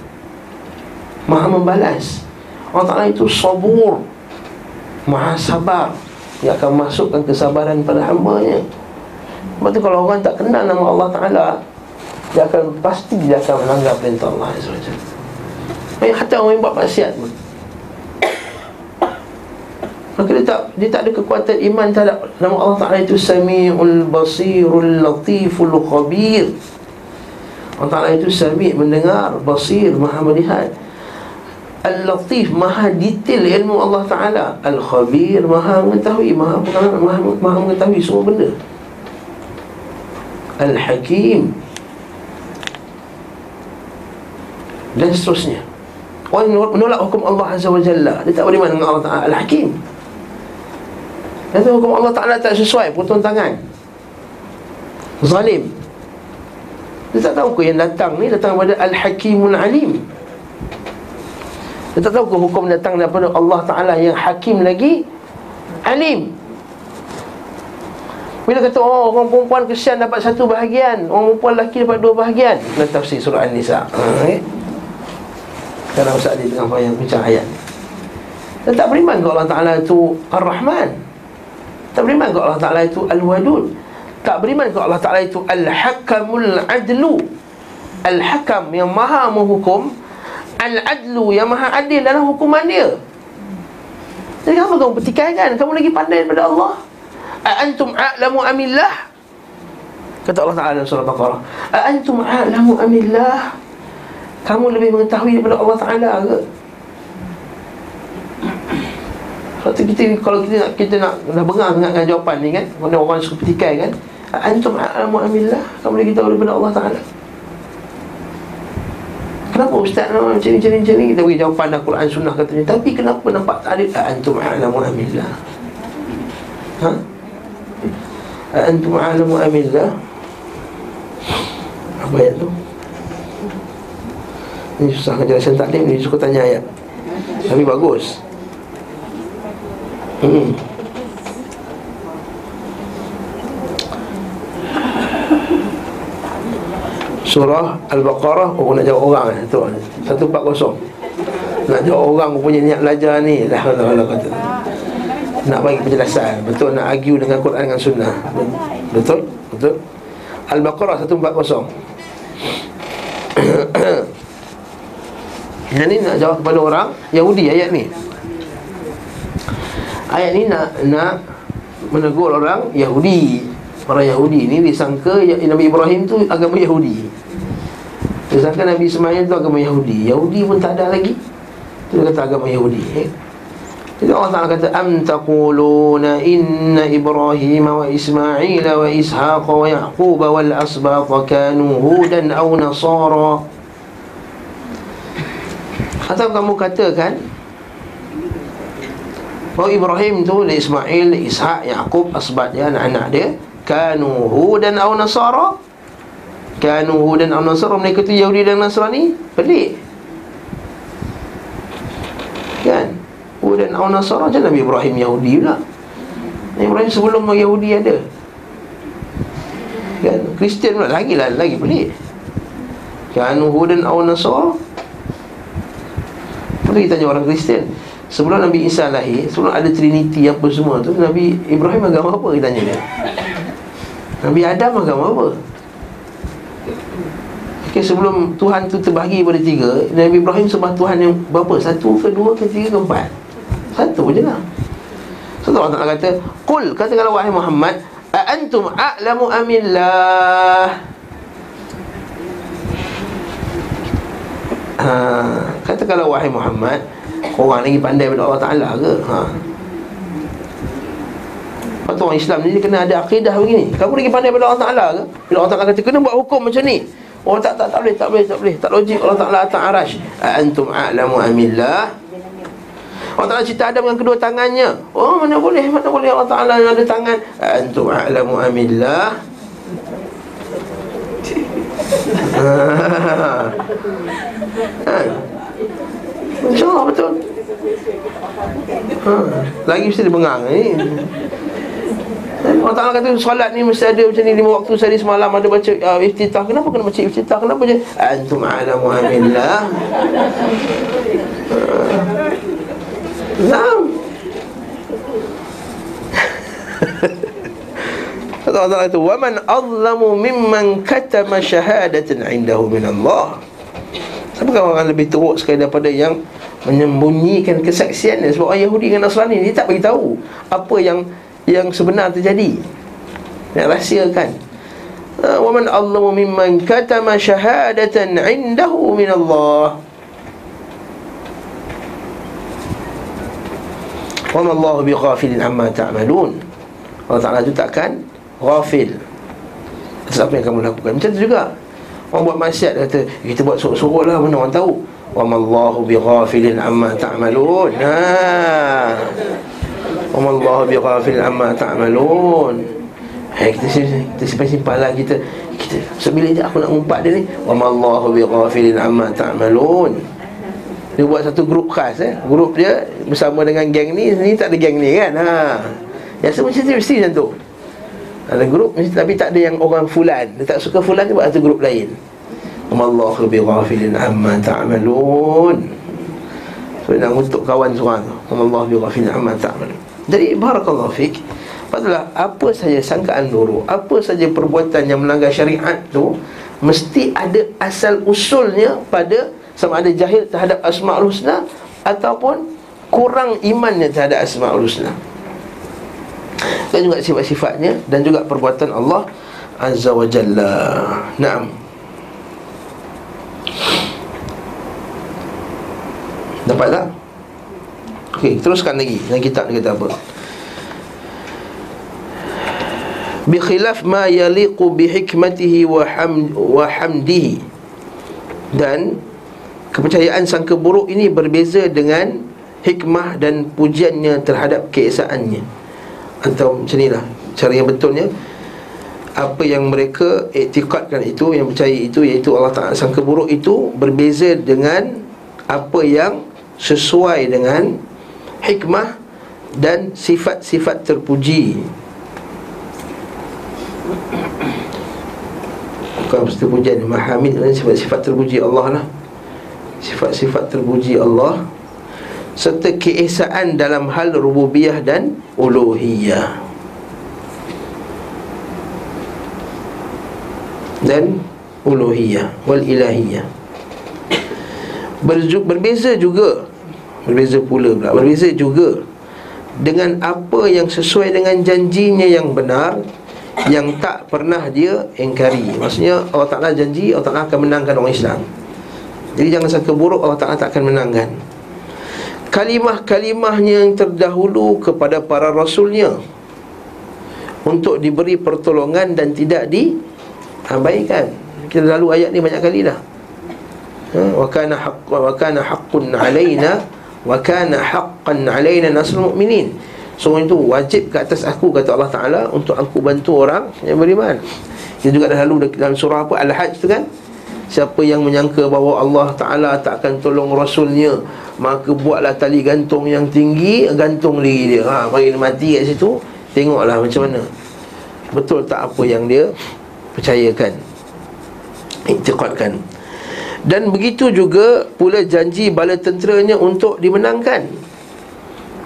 Maha membalas. Allah Ta'ala itu sabur. Maha sabar. Dia akan masukkan kesabaran pada hambanya Sebab tu kalau orang tak kenal nama Allah Ta'ala Dia akan pasti dia akan melanggar perintah Allah SWT Hatta orang yang buat maksiat pun. Maka dia tak, dia tak ada kekuatan iman terhadap nama Allah Ta'ala itu Sami'ul Basirul Latiful Khabir. Allah Ta'ala itu Sami' mendengar Basir Maha melihat. Al-Latif Maha detail ilmu Allah Ta'ala. Al-Khabir Maha mengetahui Maha, maha, maha mengetahui semua benda Al-Hakim. Dan seterusnya. Orang menolak hukum Allah Azza wa Jalla Dia tak beriman dengan Allah Ta'ala Al-Hakim. Kata hukum Allah Ta'ala tak sesuai Potong tangan. Zalim. Dia tak tahu ke yang datang ni Datang daripada Al-Hakimul Alim. Dia tak tahu ke hukum datang daripada Allah Ta'ala Yang Hakim lagi Alim bila kata oh, orang perempuan kesian dapat satu bahagian Orang perempuan lelaki dapat dua bahagian. Dalam tafsir surah An-Nisa. Okay? Kerana Ustaz Ali tengah yang bincang ayat Dan tak beriman ke Allah Ta'ala itu Ar-Rahman? Tak beriman kepada Allah Ta'ala itu Al-Wadud? Tak beriman kepada Allah Ta'ala itu Al-Hakamul Adlu? Al-Hakam yang maha menghukum Al-Adlu yang maha adil dalam hukuman dia. Jadi apa kamu pertikaikan? Kamu lagi pandai daripada Allah A-antum a'lamu amillah Kata Allah Ta'ala dalam surah Baqarah A-antum a'lamu amillah Kamu lebih mengetahui daripada Allah Ta'ala ke? Sebab kita kalau kita nak kita nak dah bengar dengan jawapan ni kan, mana orang suka petikai kan? Antum a'lamu amillah, kamu lagi tahu daripada Allah Taala. Kenapa ustaz nak macam ni macam ni macam ni kita bagi jawapan dah Quran sunnah katanya. Tapi kenapa nampak tak ada antum a'lamu amillah? Ha? Antum a'lamu amillah? Apa ayat tu? Ini susah kejelasan taklim ni suka tanya ayat. Tapi bagus. Hmm. Surah Al-Baqarah Oh nak jawab orang tu 140 Nak jawab orang punya niat belajar ni Allah kata Nak bagi penjelasan Betul nak argue dengan Quran dengan Sunnah Betul? Betul? Al-Baqarah 140 Yang ni nak jawab kepada orang Yahudi ayat ni Ayat ni nak nak menegur orang Yahudi. Orang Yahudi ni disangka ya, Nabi Ibrahim tu agama Yahudi. Disangka Nabi Ismail tu agama Yahudi. Yahudi pun tak ada lagi. Itu kata agama Yahudi. Eh? Jadi Allah Ta'ala kata Am taquluna inna Ibrahim wa Ismail wa Ishaq wa Yaqub wal asbaq kanu hudan aw nasara Atau kamu katakan bahawa Ibrahim tu Ismail, Ishak, Yaqub, asbat dia, anak-anak dia Kanu hudan aw nasara Kanu hudan aw nasara Mereka tu Yahudi dan Nasrani Pelik Aw nasara Macam Nabi Ibrahim Yahudi pula. Nabi Ibrahim sebelum Yahudi ada. Kan? Kristian pula Lagi lah Lagi pelik. Kanu hudan aw nasara. Lepas kita tanya orang Kristian? Sebelum Nabi Isa lahir Sebelum ada Trinity apa semua tu Nabi Ibrahim agama apa? Kita tanya dia. Nabi Adam agama apa? Okay, sebelum Tuhan tu terbahagi pada tiga Nabi Ibrahim sebab Tuhan yang berapa? Satu ke dua ke tiga ke empat? Satu je lah. So Allah Ta'ala kata Qul, kata kalau wahai Muhammad A'antum a'lamu amillah ha, Kata kalau wahai Muhammad Orang lagi pandai daripada Allah Ta'ala ke? Ha. Lepas tu orang Islam ni kena ada akidah begini. Kamu lagi pandai daripada Allah Ta'ala ke? Bila Allah Ta'ala kata kena buat hukum macam ni. Oh tak tak tak boleh tak boleh tak boleh. Tak logik Allah Ta'ala atas arash Antum a'lamu amillah Allah Ta'ala cerita Adam dengan kedua tangannya Oh mana boleh mana boleh Allah Ta'ala ada tangan Antum a'lamu amillah ha. ha. InsyaAllah betul ha. Lagi mesti dia bengang ni Allah Ta'ala kata solat ni mesti ada macam ni Lima waktu sehari semalam ada baca uh, iftitah Kenapa kena baca iftitah? Kenapa je? Antum alamu amillah Naam Allah Ta'ala kata Waman azlamu mimman katama syahadatan indahu min Allah Siapakah orang lebih teruk sekali daripada yang Menyembunyikan kesaksian Sebab orang Yahudi dengan Nasrani Dia tak beritahu Apa yang yang sebenar terjadi. Nak rahsiakan. Ha, Wa man allamu mimman katama syahadatan indahu min Allah Wa ma Allah bi ghafilin amma ta'malun. Allah Ta'ala itu takkan ghafil. Atas apa yang kamu lakukan. Macam tu juga. Orang buat maksiat kata Kita buat sorok-sorok lah Mana orang tahu. Wa ma Allah bi ghafilin amma ta'malun. Haa Wa Allah bi ghafil amma ta'malun. Hai kita kita simpan simpan lah kita kita sebila je aku nak umpat dia ni. Wa Allah bi ghafil amma ta'malun. Dia buat satu grup khas eh. Grup dia bersama dengan geng ni, ni tak ada geng ni kan. Ha. Biasa macam tu mesti macam tu. Ada grup tapi tak ada yang orang fulan. Dia tak suka fulan dia buat satu grup lain. Allah bi ghafil amma ta'malun. So, nak untuk kawan seorang Allah bi ghafil amma ta'malun jadi barakallahu fik Padahal apa saja sangkaan loro Apa saja perbuatan yang melanggar syariat tu Mesti ada asal usulnya pada Sama ada jahil terhadap asma'ul husna Ataupun kurang imannya terhadap asma'ul husna Dan juga sifat-sifatnya Dan juga perbuatan Allah Azza wa Jalla Naam Dapat tak? Okey, teruskan lagi dalam kitab ni kata apa? Bi khilaf ma yaliqu bi hikmatihi wa hamd wa hamdihi. Dan kepercayaan sangka buruk ini berbeza dengan hikmah dan pujiannya terhadap keesaannya. Atau macam inilah cara yang betulnya. Apa yang mereka iktikadkan itu yang percaya itu iaitu Allah Taala. Sangka buruk itu berbeza dengan apa yang sesuai dengan hikmah dan sifat-sifat terpuji. Bukan terpujian Mahamid dan sifat-sifat terpuji Allah lah Sifat-sifat terpuji Allah Serta keesaan dalam hal rububiyah dan uluhiyah. Dan uluhiyah Wal ilahiyah. Berbeza juga Berbeza pula pula Berbeza juga Dengan apa yang sesuai dengan janjinya yang benar Yang tak pernah dia engkari. Maksudnya Allah Ta'ala janji Allah Ta'ala akan menangkan orang Islam Jadi jangan sangka buruk Allah Ta'ala tak akan menangkan. Kalimah-kalimahnya yang terdahulu kepada para rasulnya Untuk diberi pertolongan dan tidak diabaikan. Kita lalu ayat ni banyak kali dah. Ha? wa kana haqqan wa kana haqqun alaina wa kana haqqan alaina nasrul mu'minin. Semua itu wajib ke atas aku kata Allah Taala untuk aku bantu orang yang beriman. Kita juga dah lalu dalam surah apa? Al-Hajj tu kan Siapa yang menyangka bahawa Allah Ta'ala tak akan tolong Rasulnya Maka buatlah tali gantung yang tinggi Gantung diri dia. Ha, Mari dia mati kat situ Tengoklah macam mana. Betul tak apa yang dia Percayakan Iktiqatkan dan begitu juga pula janji bala tenteranya untuk dimenangkan.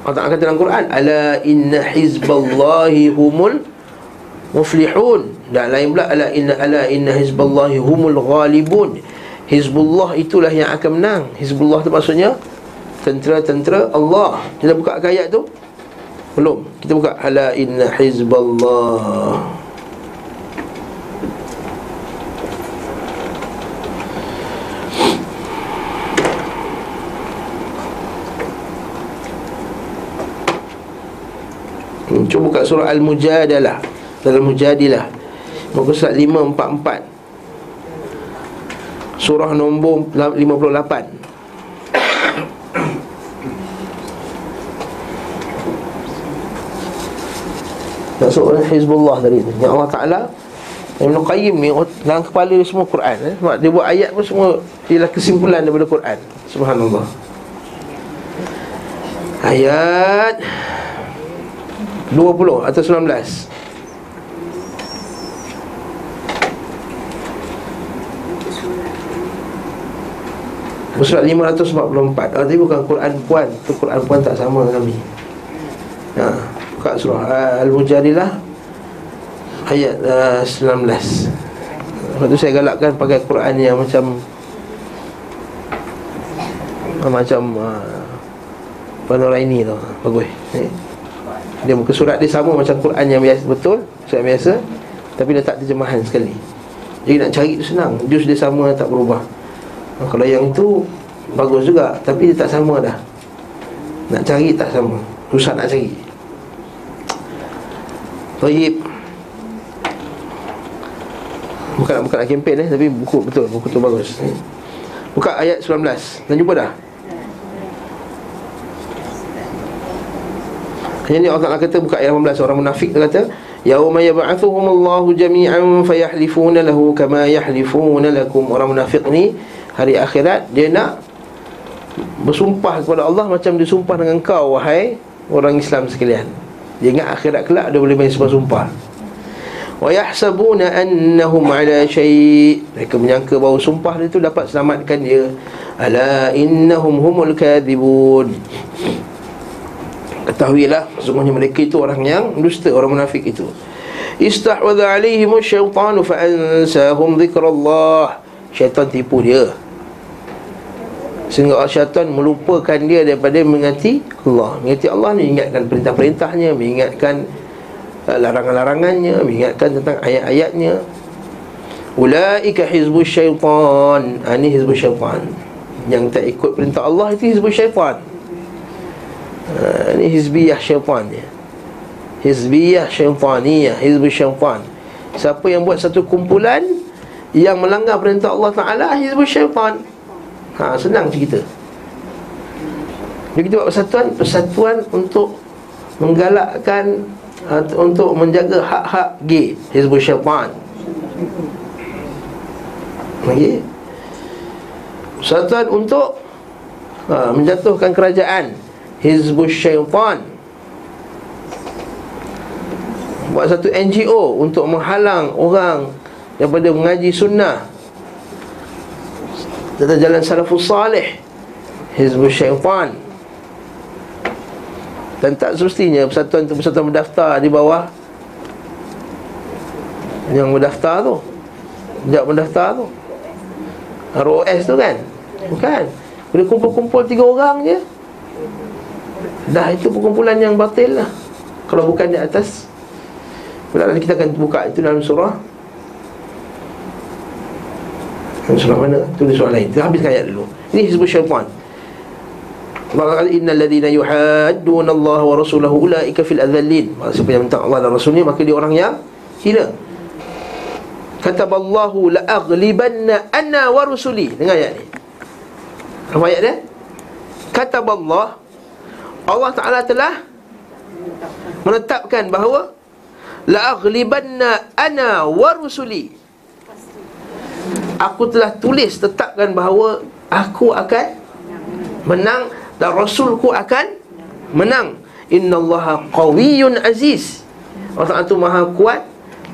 Allah Ta'ala kata dalam Quran Ala inna hizballahi humul muflihun. Dan lain pula Ala inna, ala inna hizballahi humul ghalibun. Hizbullah itulah yang akan menang. Hizbullah itu maksudnya Tentera-tentera Allah. Kita buka ayat tu? Belum. Kita buka Ala inna hizballah. Cuba buka surah Al-Mujadalah Dalam Mujadilah Muka surat 544 Surah nombor 58 Dan surah Hizbullah tadi Yang Allah Ta'ala Ibn Qayyim ni Dalam kepala dia semua Quran eh? Sebab dia buat ayat pun semua Ialah kesimpulan daripada Quran. Subhanallah. Ayat 20 atau 19 Surat 544 oh, Tapi bukan Quran Puan. Itu Quran Puan tak sama dengan kami. Ha, Buka surah uh, Al-Mujadilah Ayat uh, 19 Lepas tu saya galakkan pakai Quran yang macam uh, Macam uh, Panoraini tu. Bagus. Eh? Dia muka surat dia sama macam Quran yang biasa Betul Surat biasa Tapi dia tak terjemahan sekali. Jadi nak cari tu senang. Jus dia sama tak berubah kalau yang itu Bagus juga. Tapi dia tak sama dah. Nak cari tak sama. Susah nak cari. Tayyip Bukan nak buka nak kempen eh. Tapi buku betul Buku tu bagus. Buka ayat 19 Dah jumpa dah? Yang ni Allah kata Buka ayat 18 Orang munafik dia kata Yawma yab'athuhumullahu jami'an Fayahlifuna lahu Kama yahlifuna lakum. Orang munafik ni hari akhirat dia nak bersumpah kepada Allah macam dia sumpah dengan kau wahai orang Islam sekalian. Dia ingat akhirat kelak dia boleh main sumpah-sumpah. Wa yahsabuna annahum ala syai' mereka menyangka bahawa sumpah dia tu dapat selamatkan dia. Ala innahum humul kadhibun. Ketahuilah sesungguhnya mereka itu orang yang dusta, orang munafik itu. Istahwadha alaihim asyaitanu fa ansahum dhikrallah. Syaitan tipu dia Sehingga syaitan melupakan dia daripada mengingati Allah. Mengingati Allah ni ingatkan perintah-perintahnya Mengingatkan uh, larangan-larangannya Mengingatkan tentang ayat-ayatnya. Ula'ika hizbu syaitan. Ha, Ini hizbu syaitan. Yang tak ikut perintah Allah itu hizbu syaitan. Ha, Ini hizbiyah syaitan dia. Hizbiyah syaitaniyah Hizbu syaitan. Siapa yang buat satu kumpulan Yang melanggar perintah Allah Ta'ala Hizbu syaitan Ha, senang cerita Jadi kita buat persatuan Persatuan untuk Menggalakkan uh, Untuk menjaga hak-hak gay Hizbul Syaitan. Okay. Persatuan untuk uh, Menjatuhkan kerajaan Hizbul Syaitan. Buat satu NGO Untuk menghalang orang Daripada mengaji sunnah Tata jalan salafus salih. Hizbul syaitan. Dan tak semestinya Persatuan itu persatuan berdaftar di bawah Yang berdaftar tu. Sejak berdaftar tu. ROS tu kan? Bukan. Boleh kumpul-kumpul tiga orang je. Dah itu perkumpulan yang batil lah. Kalau bukan di atas kita akan buka itu dalam surah Surah mana? Tulis surah lain. Kita habiskan ayat dulu. Ini hizbul syaitan. Kata Inna alladhina yuhadduna Allah wa rasulahu Ula'ika fil adhallin. Siapa yang minta Allah dan Rasulnya Maka dia orang yang hina. Kataballahu la'aglibanna anna wa rusuli. Dengar ayat ni. Apa ayat dia? Kataballah Allah Ta'ala telah Menetapkan bahawa La'aglibanna anna wa rusuli Aku telah tulis tetapkan bahawa Aku akan Menang Dan Rasulku akan Menang. Inna allaha qawiyun aziz. Allah Ta'ala tu maha kuat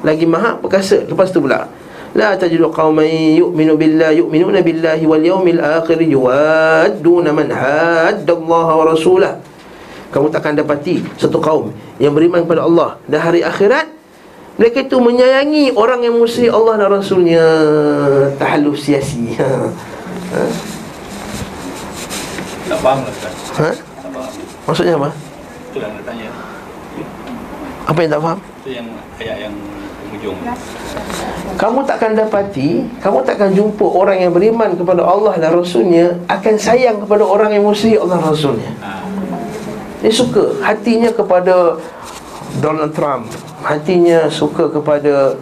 Lagi maha perkasa. Lepas tu pula La tajidu qawman yu'minu billah Yu'minuna billahi wal yawmil akhir Yuwadduna man haddallaha wa rasulah Kamu takkan dapati Satu kaum Yang beriman kepada Allah Dan hari akhirat mereka itu menyayangi orang yang musuhi Allah dan Rasulnya Tahaluf siasi ha. ha? Tak faham lah? Ha? Maksudnya apa? Itu yang nak tanya Apa yang tak faham? Itu yang ayat yang penghujung Kamu takkan dapati Kamu takkan jumpa orang yang beriman kepada Allah dan Rasulnya Akan sayang kepada orang yang musuhi Allah dan Rasulnya ha. Dia suka hatinya kepada Donald Trump hatinya suka kepada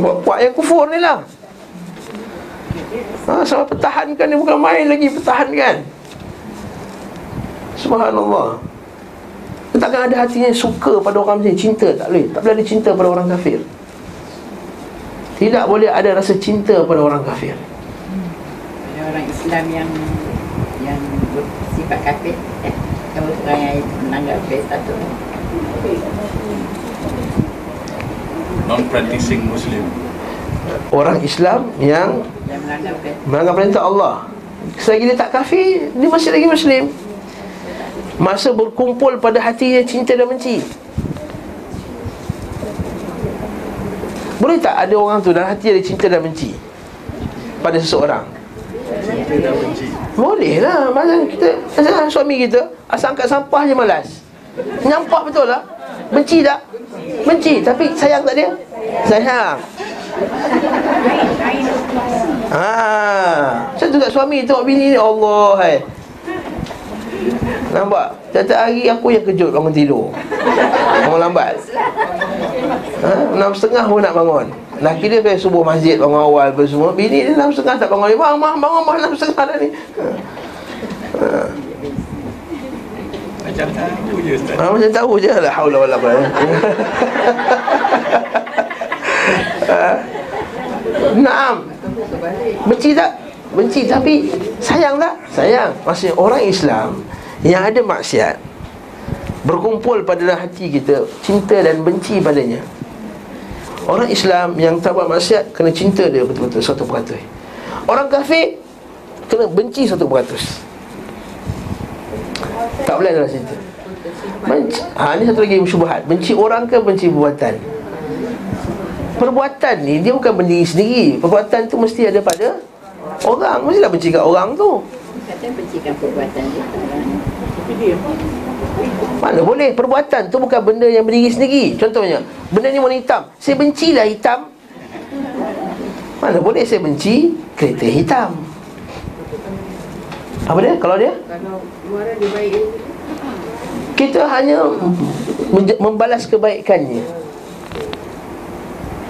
Buat-buat yang kufur ni lah. Ha, Sama pertahankan ni bukan main lagi Pertahankan. Subhanallah. Dia takkan ada hatinya suka pada orang macam Cinta tak boleh. Tak boleh ada cinta pada orang kafir. Tidak boleh ada rasa cinta pada orang kafir. Ada orang Islam yang Yang sifat kafir eh, Yang orang yang menanggap kafir satu Non-practicing Muslim. Orang Islam yang Yang melanggar perintah melanggar perintah Allah. Selagi dia tak kafir Dia masih lagi Muslim. Masa berkumpul pada hatinya cinta dan benci. Boleh tak ada orang tu dalam hati ada cinta dan benci Pada seseorang Cinta dan benci. Boleh lah Macam kita Macam suami kita Asal angkat sampah je malas. Nyampak betul lah Benci tak? Benci. Tapi sayang tak dia? Sayang. Haa Macam tu kat suami tengok bini ni Allah hai. Nampak? Tiap-tiap hari aku yang kejut bangun tidur. Bangun lambat. Ha? Enam setengah pun nak bangun Laki dia biasa subuh masjid bangun awal apa semua Bini dia enam setengah tak bangun Bang, bang, bangun bang enam setengah dah ni ha. Macam tahu je Ustaz Ha, macam tahu je lah haula wala quwwata. Ha. Naam. Benci tak? Benci tapi sayang tak? Sayang. Maksudnya orang Islam yang ada maksiat berkumpul pada hati kita cinta dan benci padanya. Orang Islam yang tak buat maksiat kena cinta dia betul-betul satu peratus. Orang kafir kena benci satu peratus. Tak boleh dalam cinta. Benci, ha, ni satu lagi syubhat Benci orang ke benci perbuatan Perbuatan ni Dia bukan berdiri sendiri Perbuatan tu mesti ada pada Orang Mestilah benci kat orang tu Katanya bencikan perbuatan dia Mana boleh? Perbuatan tu bukan benda yang berdiri sendiri. Contohnya Benda ni warna hitam. Saya bencilah hitam. Mana boleh saya benci Kereta hitam? Apa dia? Kalau dia? Kalau luar dia baik Kita hanya membalas kebaikannya.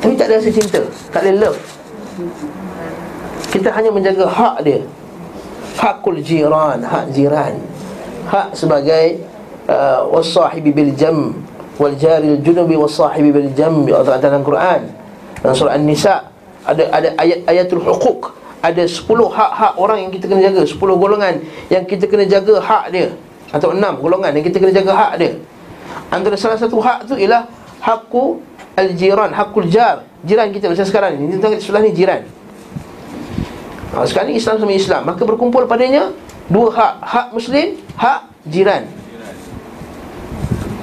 Tapi tak ada rasa cinta. Tak ada love. Kita hanya menjaga hak dia. Hakul jiran Hak jiran. Hak sebagai uh, Wasahibi bil jam Wal jaril junubi wasahibi bil jam Allah Ta'ala dalam Quran. Dalam surah An-Nisa Ada ada ayat-ayatul hukuk Ada 10 hak-hak orang yang kita kena jaga. 10 golongan yang kita kena jaga hak dia. Atau 6 golongan yang kita kena jaga hak dia. Antara salah satu hak tu ialah Hakku al-jiran Hakul jar. Jiran kita macam sekarang ni tengok sebelah ni jiran. Ha, Sekarang ni Islam sama Islam. Maka berkumpul padanya Dua hak. Hak Muslim Hak jiran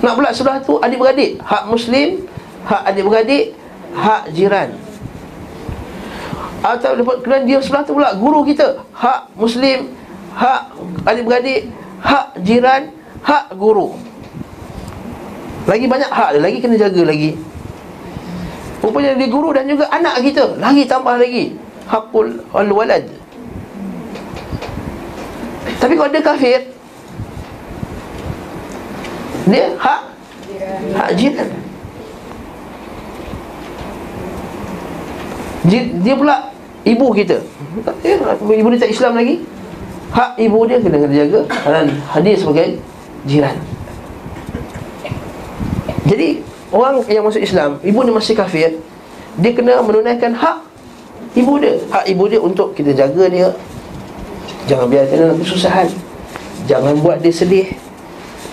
Nak pula sebelah tu adik-beradik. Hak Muslim Hak adik-beradik Hak jiran. Atau kemudian dia sebelah tu pula Guru kita. Hak Muslim Hak adik-beradik Hak jiran Hak guru. Lagi banyak hak dia Lagi kena jaga lagi. Rupanya dia guru dan juga anak kita Lagi tambah lagi. Hakul al-walad. Tapi kalau dia kafir Dia hak? Hak jiran Ji- Dia pula Ibu kita. Eh, Ibu dia tak Islam lagi. Hak ibu dia kena kena jaga Dan hadir sebagai jiran. Jadi Orang yang masuk Islam Ibu dia masih kafir Dia kena menunaikan hak Ibu dia. Hak ibu dia untuk kita jaga dia. Jangan biarkan dia kesusahan. Jangan buat dia sedih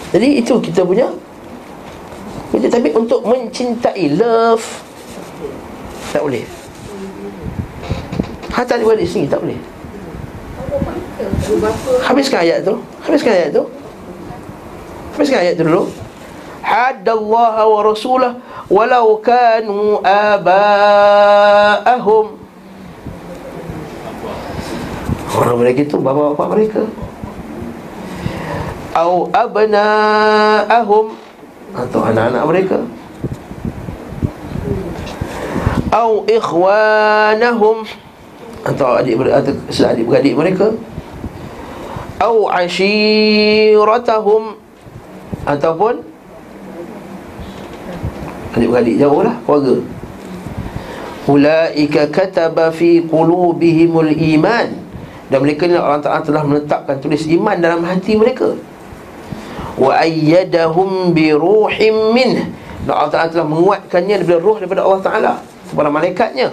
Jadi itu kita punya kita, Tapi untuk mencintai Love. Tak boleh. Hatta di sini tak boleh. Habiskan ayat tu. Habiskan ayat tu. Habiskan ayat tu dulu. Haddallaha wa rasulah Walau kanu aba'ahum. Orang mereka itu bapa-bapa mereka Au abna'ahum Atau anak-anak mereka. Au ikhwanahum Atau adik atau adik-beradik mereka. Au ashiratahum Ataupun Adik-beradik jauh lah Keluarga. Ulaika kataba fi qulubihimul iman. Dan mereka ni Allah Ta'ala telah menetapkan tulis iman dalam hati mereka Wa ayyadahum bi ruhim min. Dan Allah Ta'ala telah menguatkannya daripada ruh daripada Allah Ta'ala Kepada malaikatnya.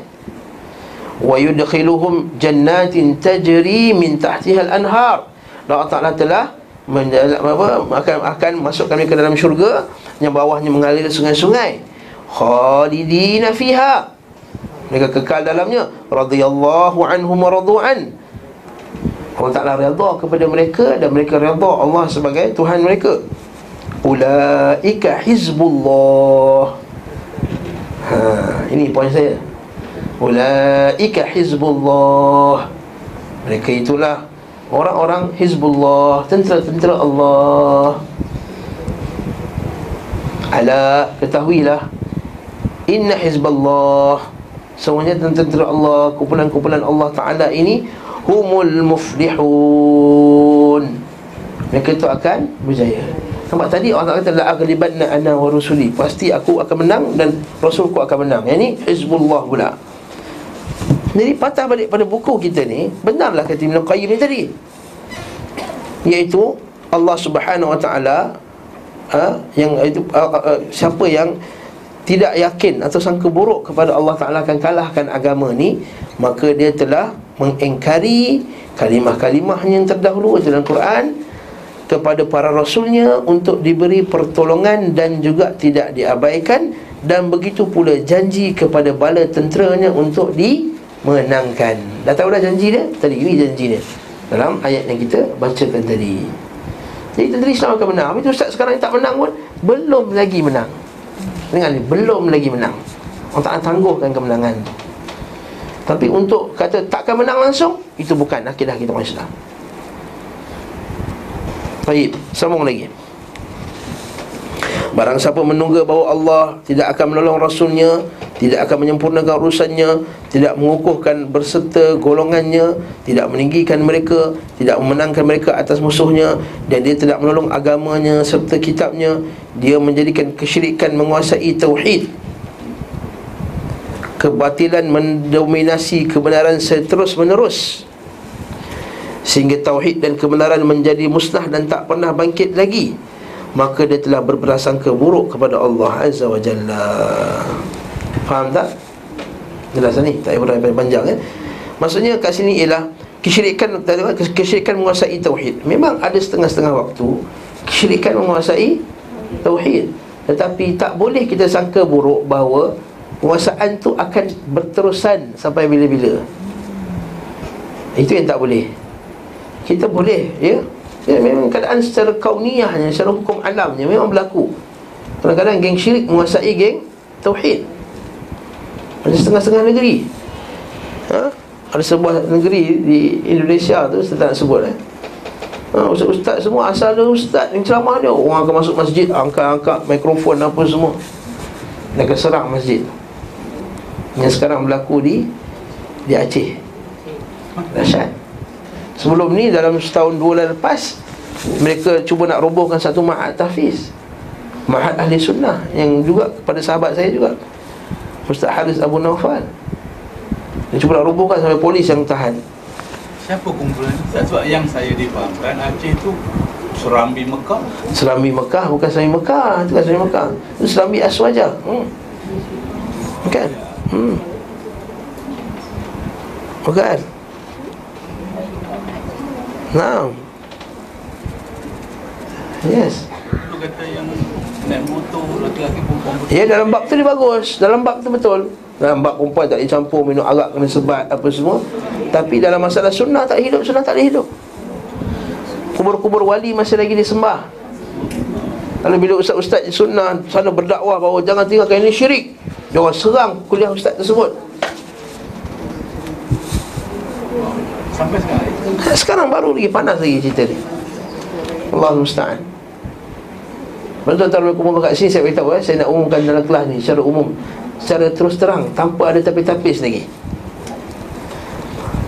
Wa yudkhiluhum jannatin tajri min tahtiha al-anhar. Dan Allah Ta'ala telah apa, akan, akan masukkan mereka dalam syurga Yang bawahnya mengalir sungai-sungai. Khalidina fiha. Mereka kekal dalamnya. Radhiyallahu anhum wa radu'an Allah Ta'ala redha kepada mereka dan mereka redha Allah sebagai Tuhan mereka. Ulaika hizbullah. Ha ini poin saya. Ulaika hizbullah. Mereka itulah orang-orang hizbullah tentera-tentera Allah. Ala ketahuilah inna hizballah. Semuanya tentera Allah Kumpulan-kumpulan Allah Ta'ala ini Humul muflihun. Mereka itu akan berjaya. Nampak tadi Allah kata La'aglibanna ana wa rusuli. Pasti aku akan menang dan Rasulku akan menang. Yang ini Hizbullah pula. Jadi patah balik pada buku kita ni Benarlah kata Ibn Qayyim ni tadi. Iaitu Allah subhanahu wa ta'ala ha, Yang itu uh, uh, Siapa yang tidak yakin atau sangka buruk kepada Allah Ta'ala akan kalahkan agama ni Maka dia telah mengingkari kalimah-kalimah yang terdahulu dalam Quran Kepada para rasulnya untuk diberi pertolongan dan juga tidak diabaikan Dan begitu pula janji kepada bala tenteranya untuk dimenangkan. Dah tahu dah janji dia? Tadi ini janji dia. Dalam ayat yang kita bacakan tadi. Jadi tentera Islam akan menang. Tapi Ustaz sekarang yang tak menang pun Belum lagi menang. Dengar ni, belum lagi menang. Orang tak tangguhkan kemenangan Tapi untuk kata takkan menang langsung Itu bukan akidah kita orang Islam. Baik, sambung lagi. Barang siapa menunggu bahawa Allah tidak akan menolong Rasulnya Tidak akan menyempurnakan urusannya Tidak mengukuhkan berserta golongannya Tidak meninggikan mereka Tidak memenangkan mereka atas musuhnya Dan dia tidak menolong agamanya serta kitabnya Dia menjadikan kesyirikan menguasai tauhid Kebatilan mendominasi kebenaran seterus menerus Sehingga tauhid dan kebenaran menjadi musnah dan tak pernah bangkit lagi maka dia telah berprasangka buruk kepada Allah Azza wa Jalla. Faham tak? Jelas ni, tak payah panjang kan? Maksudnya kat sini ialah kesyirikan kesyirikan menguasai tauhid. Memang ada setengah-setengah waktu kesyirikan menguasai tauhid. Tetapi tak boleh kita sangka buruk bahawa penguasaan tu akan berterusan sampai bila-bila. Itu yang tak boleh. Kita boleh, ya? Ya, memang keadaan secara kauniyahnya, secara hukum alamnya memang berlaku. Kadang-kadang geng syirik menguasai geng tauhid. Ada setengah-setengah negeri. Ha? Ada sebuah negeri di Indonesia tu saya tak nak sebut eh. Ha, ustaz-ustaz semua asal dia ustaz yang ceramah dia orang akan masuk masjid angkat-angkat mikrofon apa semua dan akan serang masjid yang sekarang berlaku di di Aceh. Dahsyat. Sebelum ni dalam setahun dua bulan lepas Mereka cuba nak robohkan satu ma'at tahfiz. Ma'at ahli sunnah Yang juga kepada sahabat saya juga. Ustaz Haris Abu Naufal. Dia cuba nak robohkan sampai polis yang tahan. Siapa kumpulan? Sebab yang saya difahamkan Aceh tu Serambi Mekah. Serambi Mekah bukan Serambi Mekah. Itu kan Serambi Mekah. Itu Serambi Aswaja. Hmm. Bukan hmm. Bukan Nah. Yes. Tu kata yang naik motor laki-laki perempuan. Ya dalam bab tu dia bagus. Dalam bab tu betul. Dalam bab perempuan tak dicampur minum arak kena sebat apa semua. Tapi dalam masalah sunnah tak hidup, sunnah tak boleh hidup. Kubur-kubur wali masih lagi disembah. Kalau bila ustaz-ustaz sunnah sana berdakwah bahawa jangan tinggalkan ini syirik. Dia orang serang kuliah ustaz tersebut. Sampai sekarang. Sekarang baru lagi panas lagi cerita ni. Allah musta'an. Lepas tuan-tuan boleh kumpul kat sini Saya beritahu eh, Saya nak umumkan dalam kelas ni Secara umum. Secara terus terang Tanpa ada tapis-tapis lagi.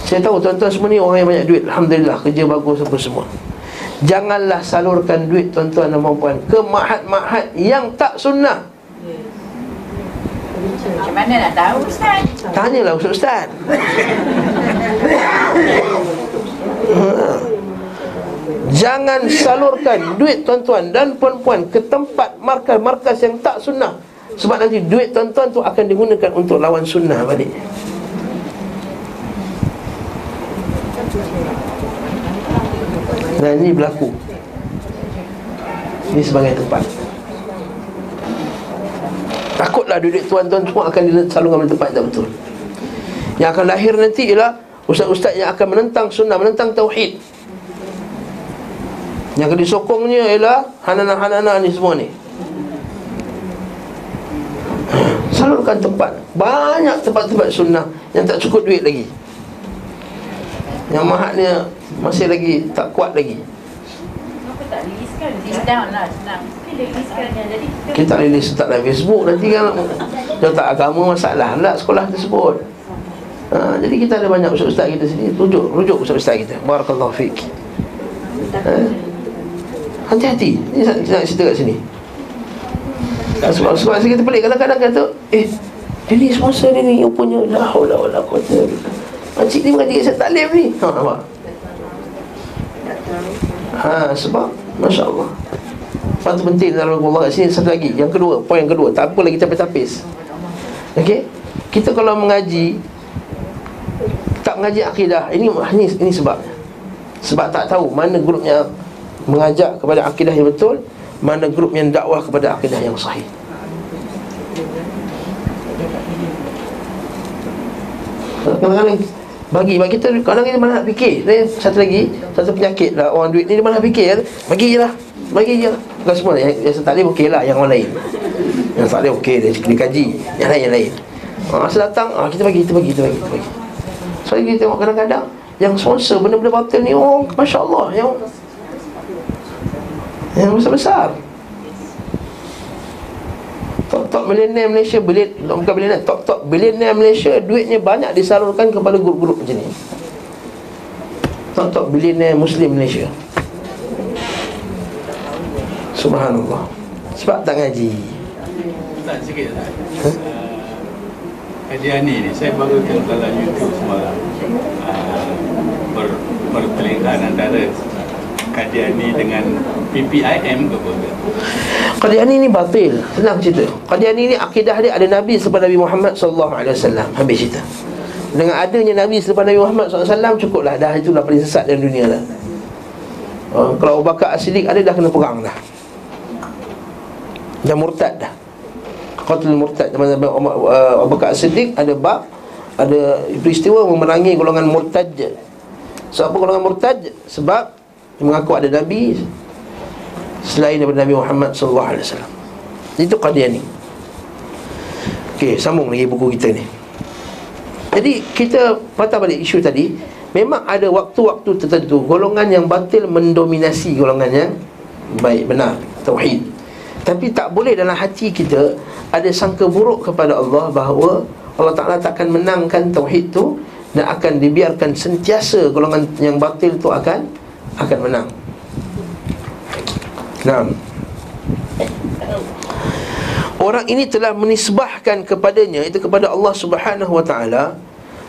Saya tahu tuan-tuan semua ni Orang yang banyak duit. Alhamdulillah Kerja bagus apa semua. Janganlah salurkan duit tuan-tuan dan puan Ke mahat-mahat yang tak sunnah Macam mana nak tahu Ustaz? Tanyalah Ustaz-Ustaz Jangan salurkan duit tuan-tuan dan puan-puan ke tempat markas-markas yang tak sunnah. Sebab nanti duit tuan-tuan tu akan digunakan untuk lawan sunnah balik. Dan ini berlaku. Ini sebagai tempat Takutlah duit tuan-tuan semua akan disalurkan pada tempat yang betul. Yang akan lahir nanti ialah Ustaz-ustaz yang akan menentang sunnah, menentang tauhid. Yang akan disokongnya ialah Hanana-hanana ni semua ni. Salurkan tempat. Banyak tempat-tempat sunnah Yang tak cukup duit lagi. Yang mahatnya Masih lagi tak kuat lagi. Kenapa tak riliskan? List down lah senang Kita tak rilis tak dalam Facebook Nanti kan. Dia tak agama masalah lah sekolah tersebut. Ha, Jadi kita ada banyak ustaz-ustaz kita sini. Rujuk, rujuk ustaz-ustaz kita. Barakallahu fiqh ha? Hati-hati. Ini nak cerita kat sini. Sebab, sebab kita pelik. Kadang-kadang kata Eh Dia ni sponsor dia ni. Rupanya La hawla wa la quwata Makcik ni mengaji saya taklim ni. Ha nampak? Ha sebab Masya Allah Lepas tu penting dalam Allah kat sini Satu lagi. Yang kedua Poin yang kedua Tak apa lagi tapis-tapis. Okey? Kita kalau mengaji Tak mengaji akidah Ini ini, ini sebabnya Sebab tak tahu Mana grupnya Mengajak kepada akidah yang betul Mana grup yang dakwah kepada akidah yang sahih. Kadang-kadang bagi bagi kita kadang kita mana nak fikir satu lagi satu penyakit lah. Orang duit ni dia mana nak fikir lah bagi je bukan semua yang, yang tak boleh okey lah yang orang lain. Yang tak boleh okey dia, dia kaji. Yang lain yang lain. Ha, asal datang ha, kita bagi kita bagi kita bagi kita bagi. So kita tengok kadang-kadang yang sponsor benda-benda batil ni oh Masya Allah yang yang besar-besar. Top-top milioner Malaysia bilion, Bukan milioner Top-top bilioner Malaysia Duitnya banyak disalurkan kepada grup-grup macam ni. Top-top bilioner Muslim Malaysia Subhanallah. Sebab tak ngaji. Tak sikit tak huh? Kajian ni ni Saya baru tengok dalam YouTube semalam. Uh, ber, Berpelingkan antara Kajian ni dengan PPIM ke apa Qadiani ni batil. Senang cerita. Qadiani ni akidah dia ada Nabi selepas Nabi Muhammad SAW Habis cerita. Dengan adanya Nabi selepas Nabi Muhammad SAW Cukuplah. Dah itulah paling sesat dalam dunia lah. Uh, Kalau Abu Bakar As-Siddiq ada dah kena perang dah Dah murtad dah Qatul murtad Zaman uh, Abu Bakar As-Siddiq ada bab Ada peristiwa memerangi golongan murtad Sebab apa golongan murtad? Sebab mengaku ada Nabi selain daripada Nabi Muhammad wasallam. Itu Qadiani. Okey, sambung lagi buku kita ni. Jadi kita patah balik isu tadi, memang ada waktu-waktu tertentu golongan yang batil mendominasi golongan yang baik benar, tauhid. Tapi tak boleh dalam hati kita ada sangka buruk kepada Allah bahawa Allah Taala takkan menangkan tauhid tu dan akan dibiarkan sentiasa golongan yang batil tu akan akan menang. Nah. Orang ini telah menisbahkan kepadanya itu kepada Allah Subhanahu wa taala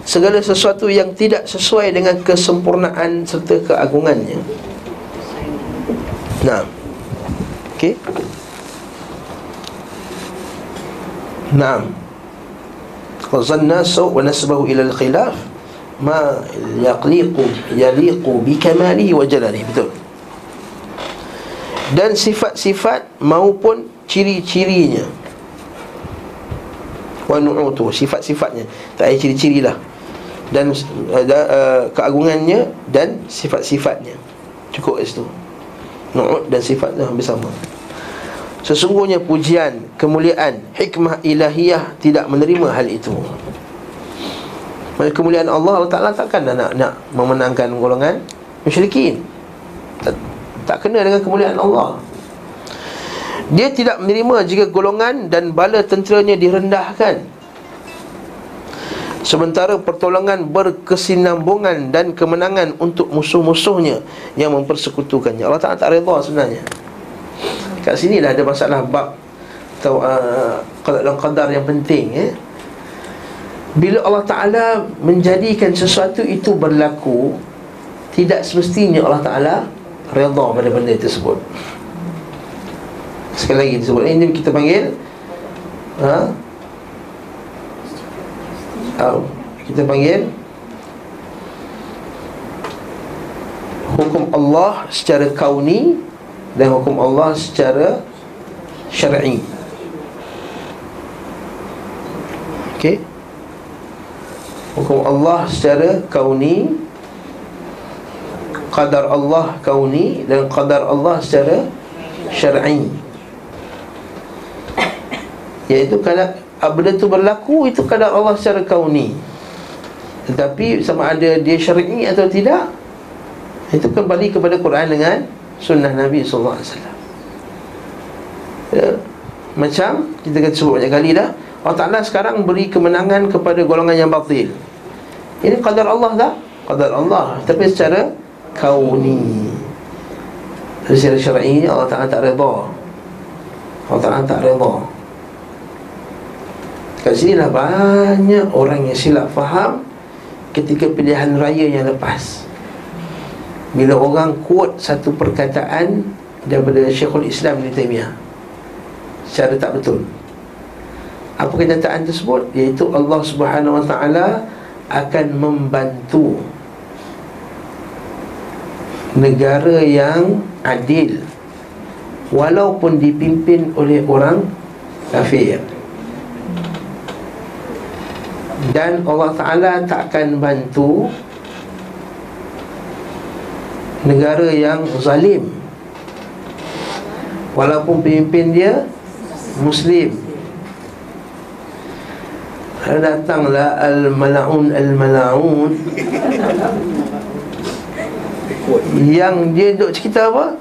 segala sesuatu yang tidak sesuai dengan kesempurnaan serta keagungannya. Nah. Okey. Nah. Qazanna saw wa nasbahu ila al-khilaf ma yaqliqu yaliqu bi kamalihi wa jalalihi. Betul. Dan sifat-sifat maupun ciri-cirinya. Wa nu'utu sifat-sifatnya. Tak ada ciri-ciri lah. Dan uh, uh, keagungannya dan sifat-sifatnya. Cukup kat situ. Nu'ut dan sifatnya hampir sama sesungguhnya pujian kemuliaan hikmah ilahiyah tidak menerima hal itu. Kemuliaan Allah Allah Ta'ala takkan nak, nak memenangkan golongan Musyrikin. Tak, tak kena dengan kemuliaan Allah. Dia tidak menerima jika golongan dan bala tenteranya direndahkan. Sementara pertolongan berkesinambungan dan kemenangan untuk musuh-musuhnya Yang mempersekutukannya. Allah Ta'ala tak reda sebenarnya Kat sini dah ada masalah bab Atau uh, qadar yang penting eh? Bila Allah Ta'ala menjadikan sesuatu itu berlaku Tidak semestinya Allah Ta'ala Reda pada benda tersebut Sekali lagi disebut Ini kita panggil ha? Oh, kita panggil Hukum Allah secara kauni Dan hukum Allah secara syar'i. Okey. Hukum Allah secara kauni Qadar Allah kauni Dan qadar Allah secara syar'i. Iaitu kalau benda tu berlaku Itu qadar Allah secara kauni. Tetapi sama ada dia syar'i atau tidak Itu kembali kepada Quran dengan Sunnah Nabi SAW ya. Macam kita kata sebut banyak kali dah Allah Ta'ala sekarang beri kemenangan kepada golongan yang batil. Ini qadar Allah tak? Qadar Allah. Tapi secara kauni. Secara syar'i Allah Ta'ala tak reda. Allah Ta'ala tak reda. Kat sini lah banyak orang yang silap faham Ketika pilihan raya yang lepas Bila orang quote satu perkataan Daripada Syekhul Islam di Taimiyah Secara tak betul. Apa kenyataan tersebut? Iaitu Allah Subhanahu Wa Taala akan membantu negara yang adil walaupun dipimpin oleh orang kafir. Dan Allah Taala tak akan bantu negara yang zalim walaupun pemimpin dia muslim datanglah al-malaun al-malaun yang dia duk cerita apa?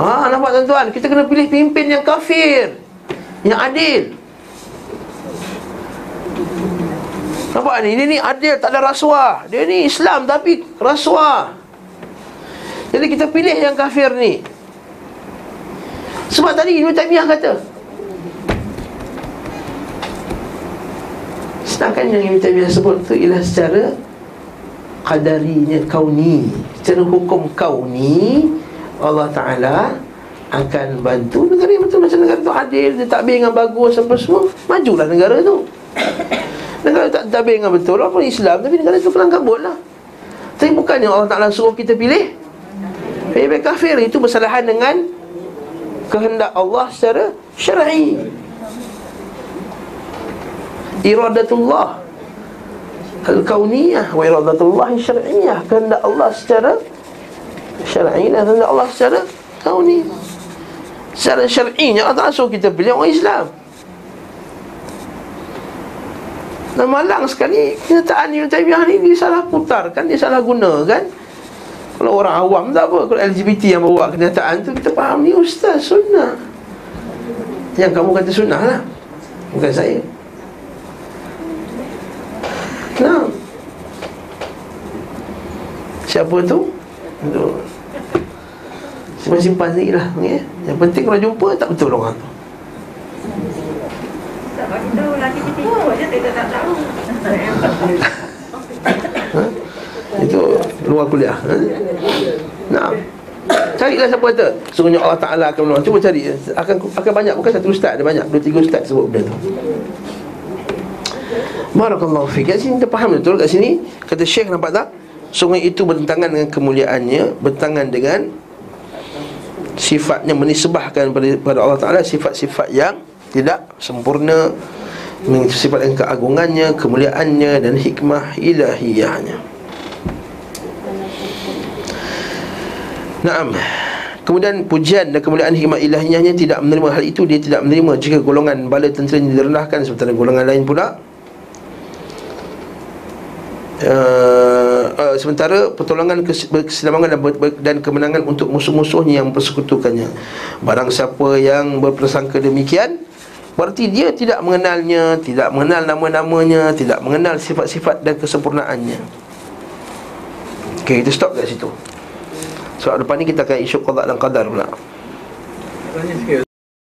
Ha, nampak tuan-tuan, kita kena pilih pimpin yang kafir, yang adil. Nampak ni, dia ni adil, tak ada rasuah. Dia ni Islam tapi rasuah. Jadi kita pilih yang kafir ni. Sebab tadi Ibn Taymiyah kata, Sedangkan yang Ibn Taymiyah sebut tu ialah secara Qadarinya kauni. Secara hukum kauni Allah Ta'ala akan bantu negara yang betul macam negara tu adil dia takbir dengan bagus apa semua majulah negara tu. Negara tak takbir dengan betul apa Islam tapi negara tu kelang kabut lah. Tapi bukannya Allah Ta'ala suruh kita pilih pilih kafir itu bersalahan dengan kehendak Allah secara syar'i. Iradatullah. Al-kauniyah wa iradatullah syar'iyah kehendak Allah secara syar'i dan kehendak Allah secara kauni. Secara syar'inya Allah Ta'ala suruh kita pilih orang Islam. Dan malang sekali kenyataan Ibn Taymiyah ni disalah putarkan, disalah gunakan kalau orang awam tak apa Kalau LGBT yang bawa kenyataan tu Kita faham ni ustaz sunnah Yang kamu kata sunnah lah Bukan saya Nah. Siapa tu? Tu. Simpan-simpan sendiri lah okay? Yang penting kalau jumpa tak betul orang tu Tak betul lagi tipu je kita tak tahu. Itu luar kuliah ha? Nah Carilah siapa kata Sungguhnya Allah Ta'ala akan menolong. Cuba cari akan, akan banyak Bukan satu ustaz Ada banyak. Dua tiga ustaz sebut benda tu. Barakallahu fiqh Kat sini kita faham betul Kat sini Kata Syekh nampak tak? Sungguh itu bertentangan dengan kemuliaannya Bertentangan dengan Sifatnya menisbahkan pada, pada Allah Ta'ala Sifat-sifat yang Tidak sempurna Sifat yang keagungannya Kemuliaannya Dan hikmah ilahiyahnya Naam. Kemudian pujian dan kemuliaan hikmah ilahiyahnya tidak menerima hal itu Dia tidak menerima jika golongan bala tentera direndahkan Sementara golongan lain pula. Uh, uh, sementara pertolongan keselamatan dan, dan kemenangan untuk musuh-musuhnya yang persekutukannya. Barang siapa yang berprasangka demikian berarti dia tidak mengenalnya tidak mengenal nama-namanya tidak mengenal sifat-sifat dan kesempurnaannya. Okey, kita stop kat situ. Sebab so, depan ni kita akan isu qada dan qadar pula. Tanya sikit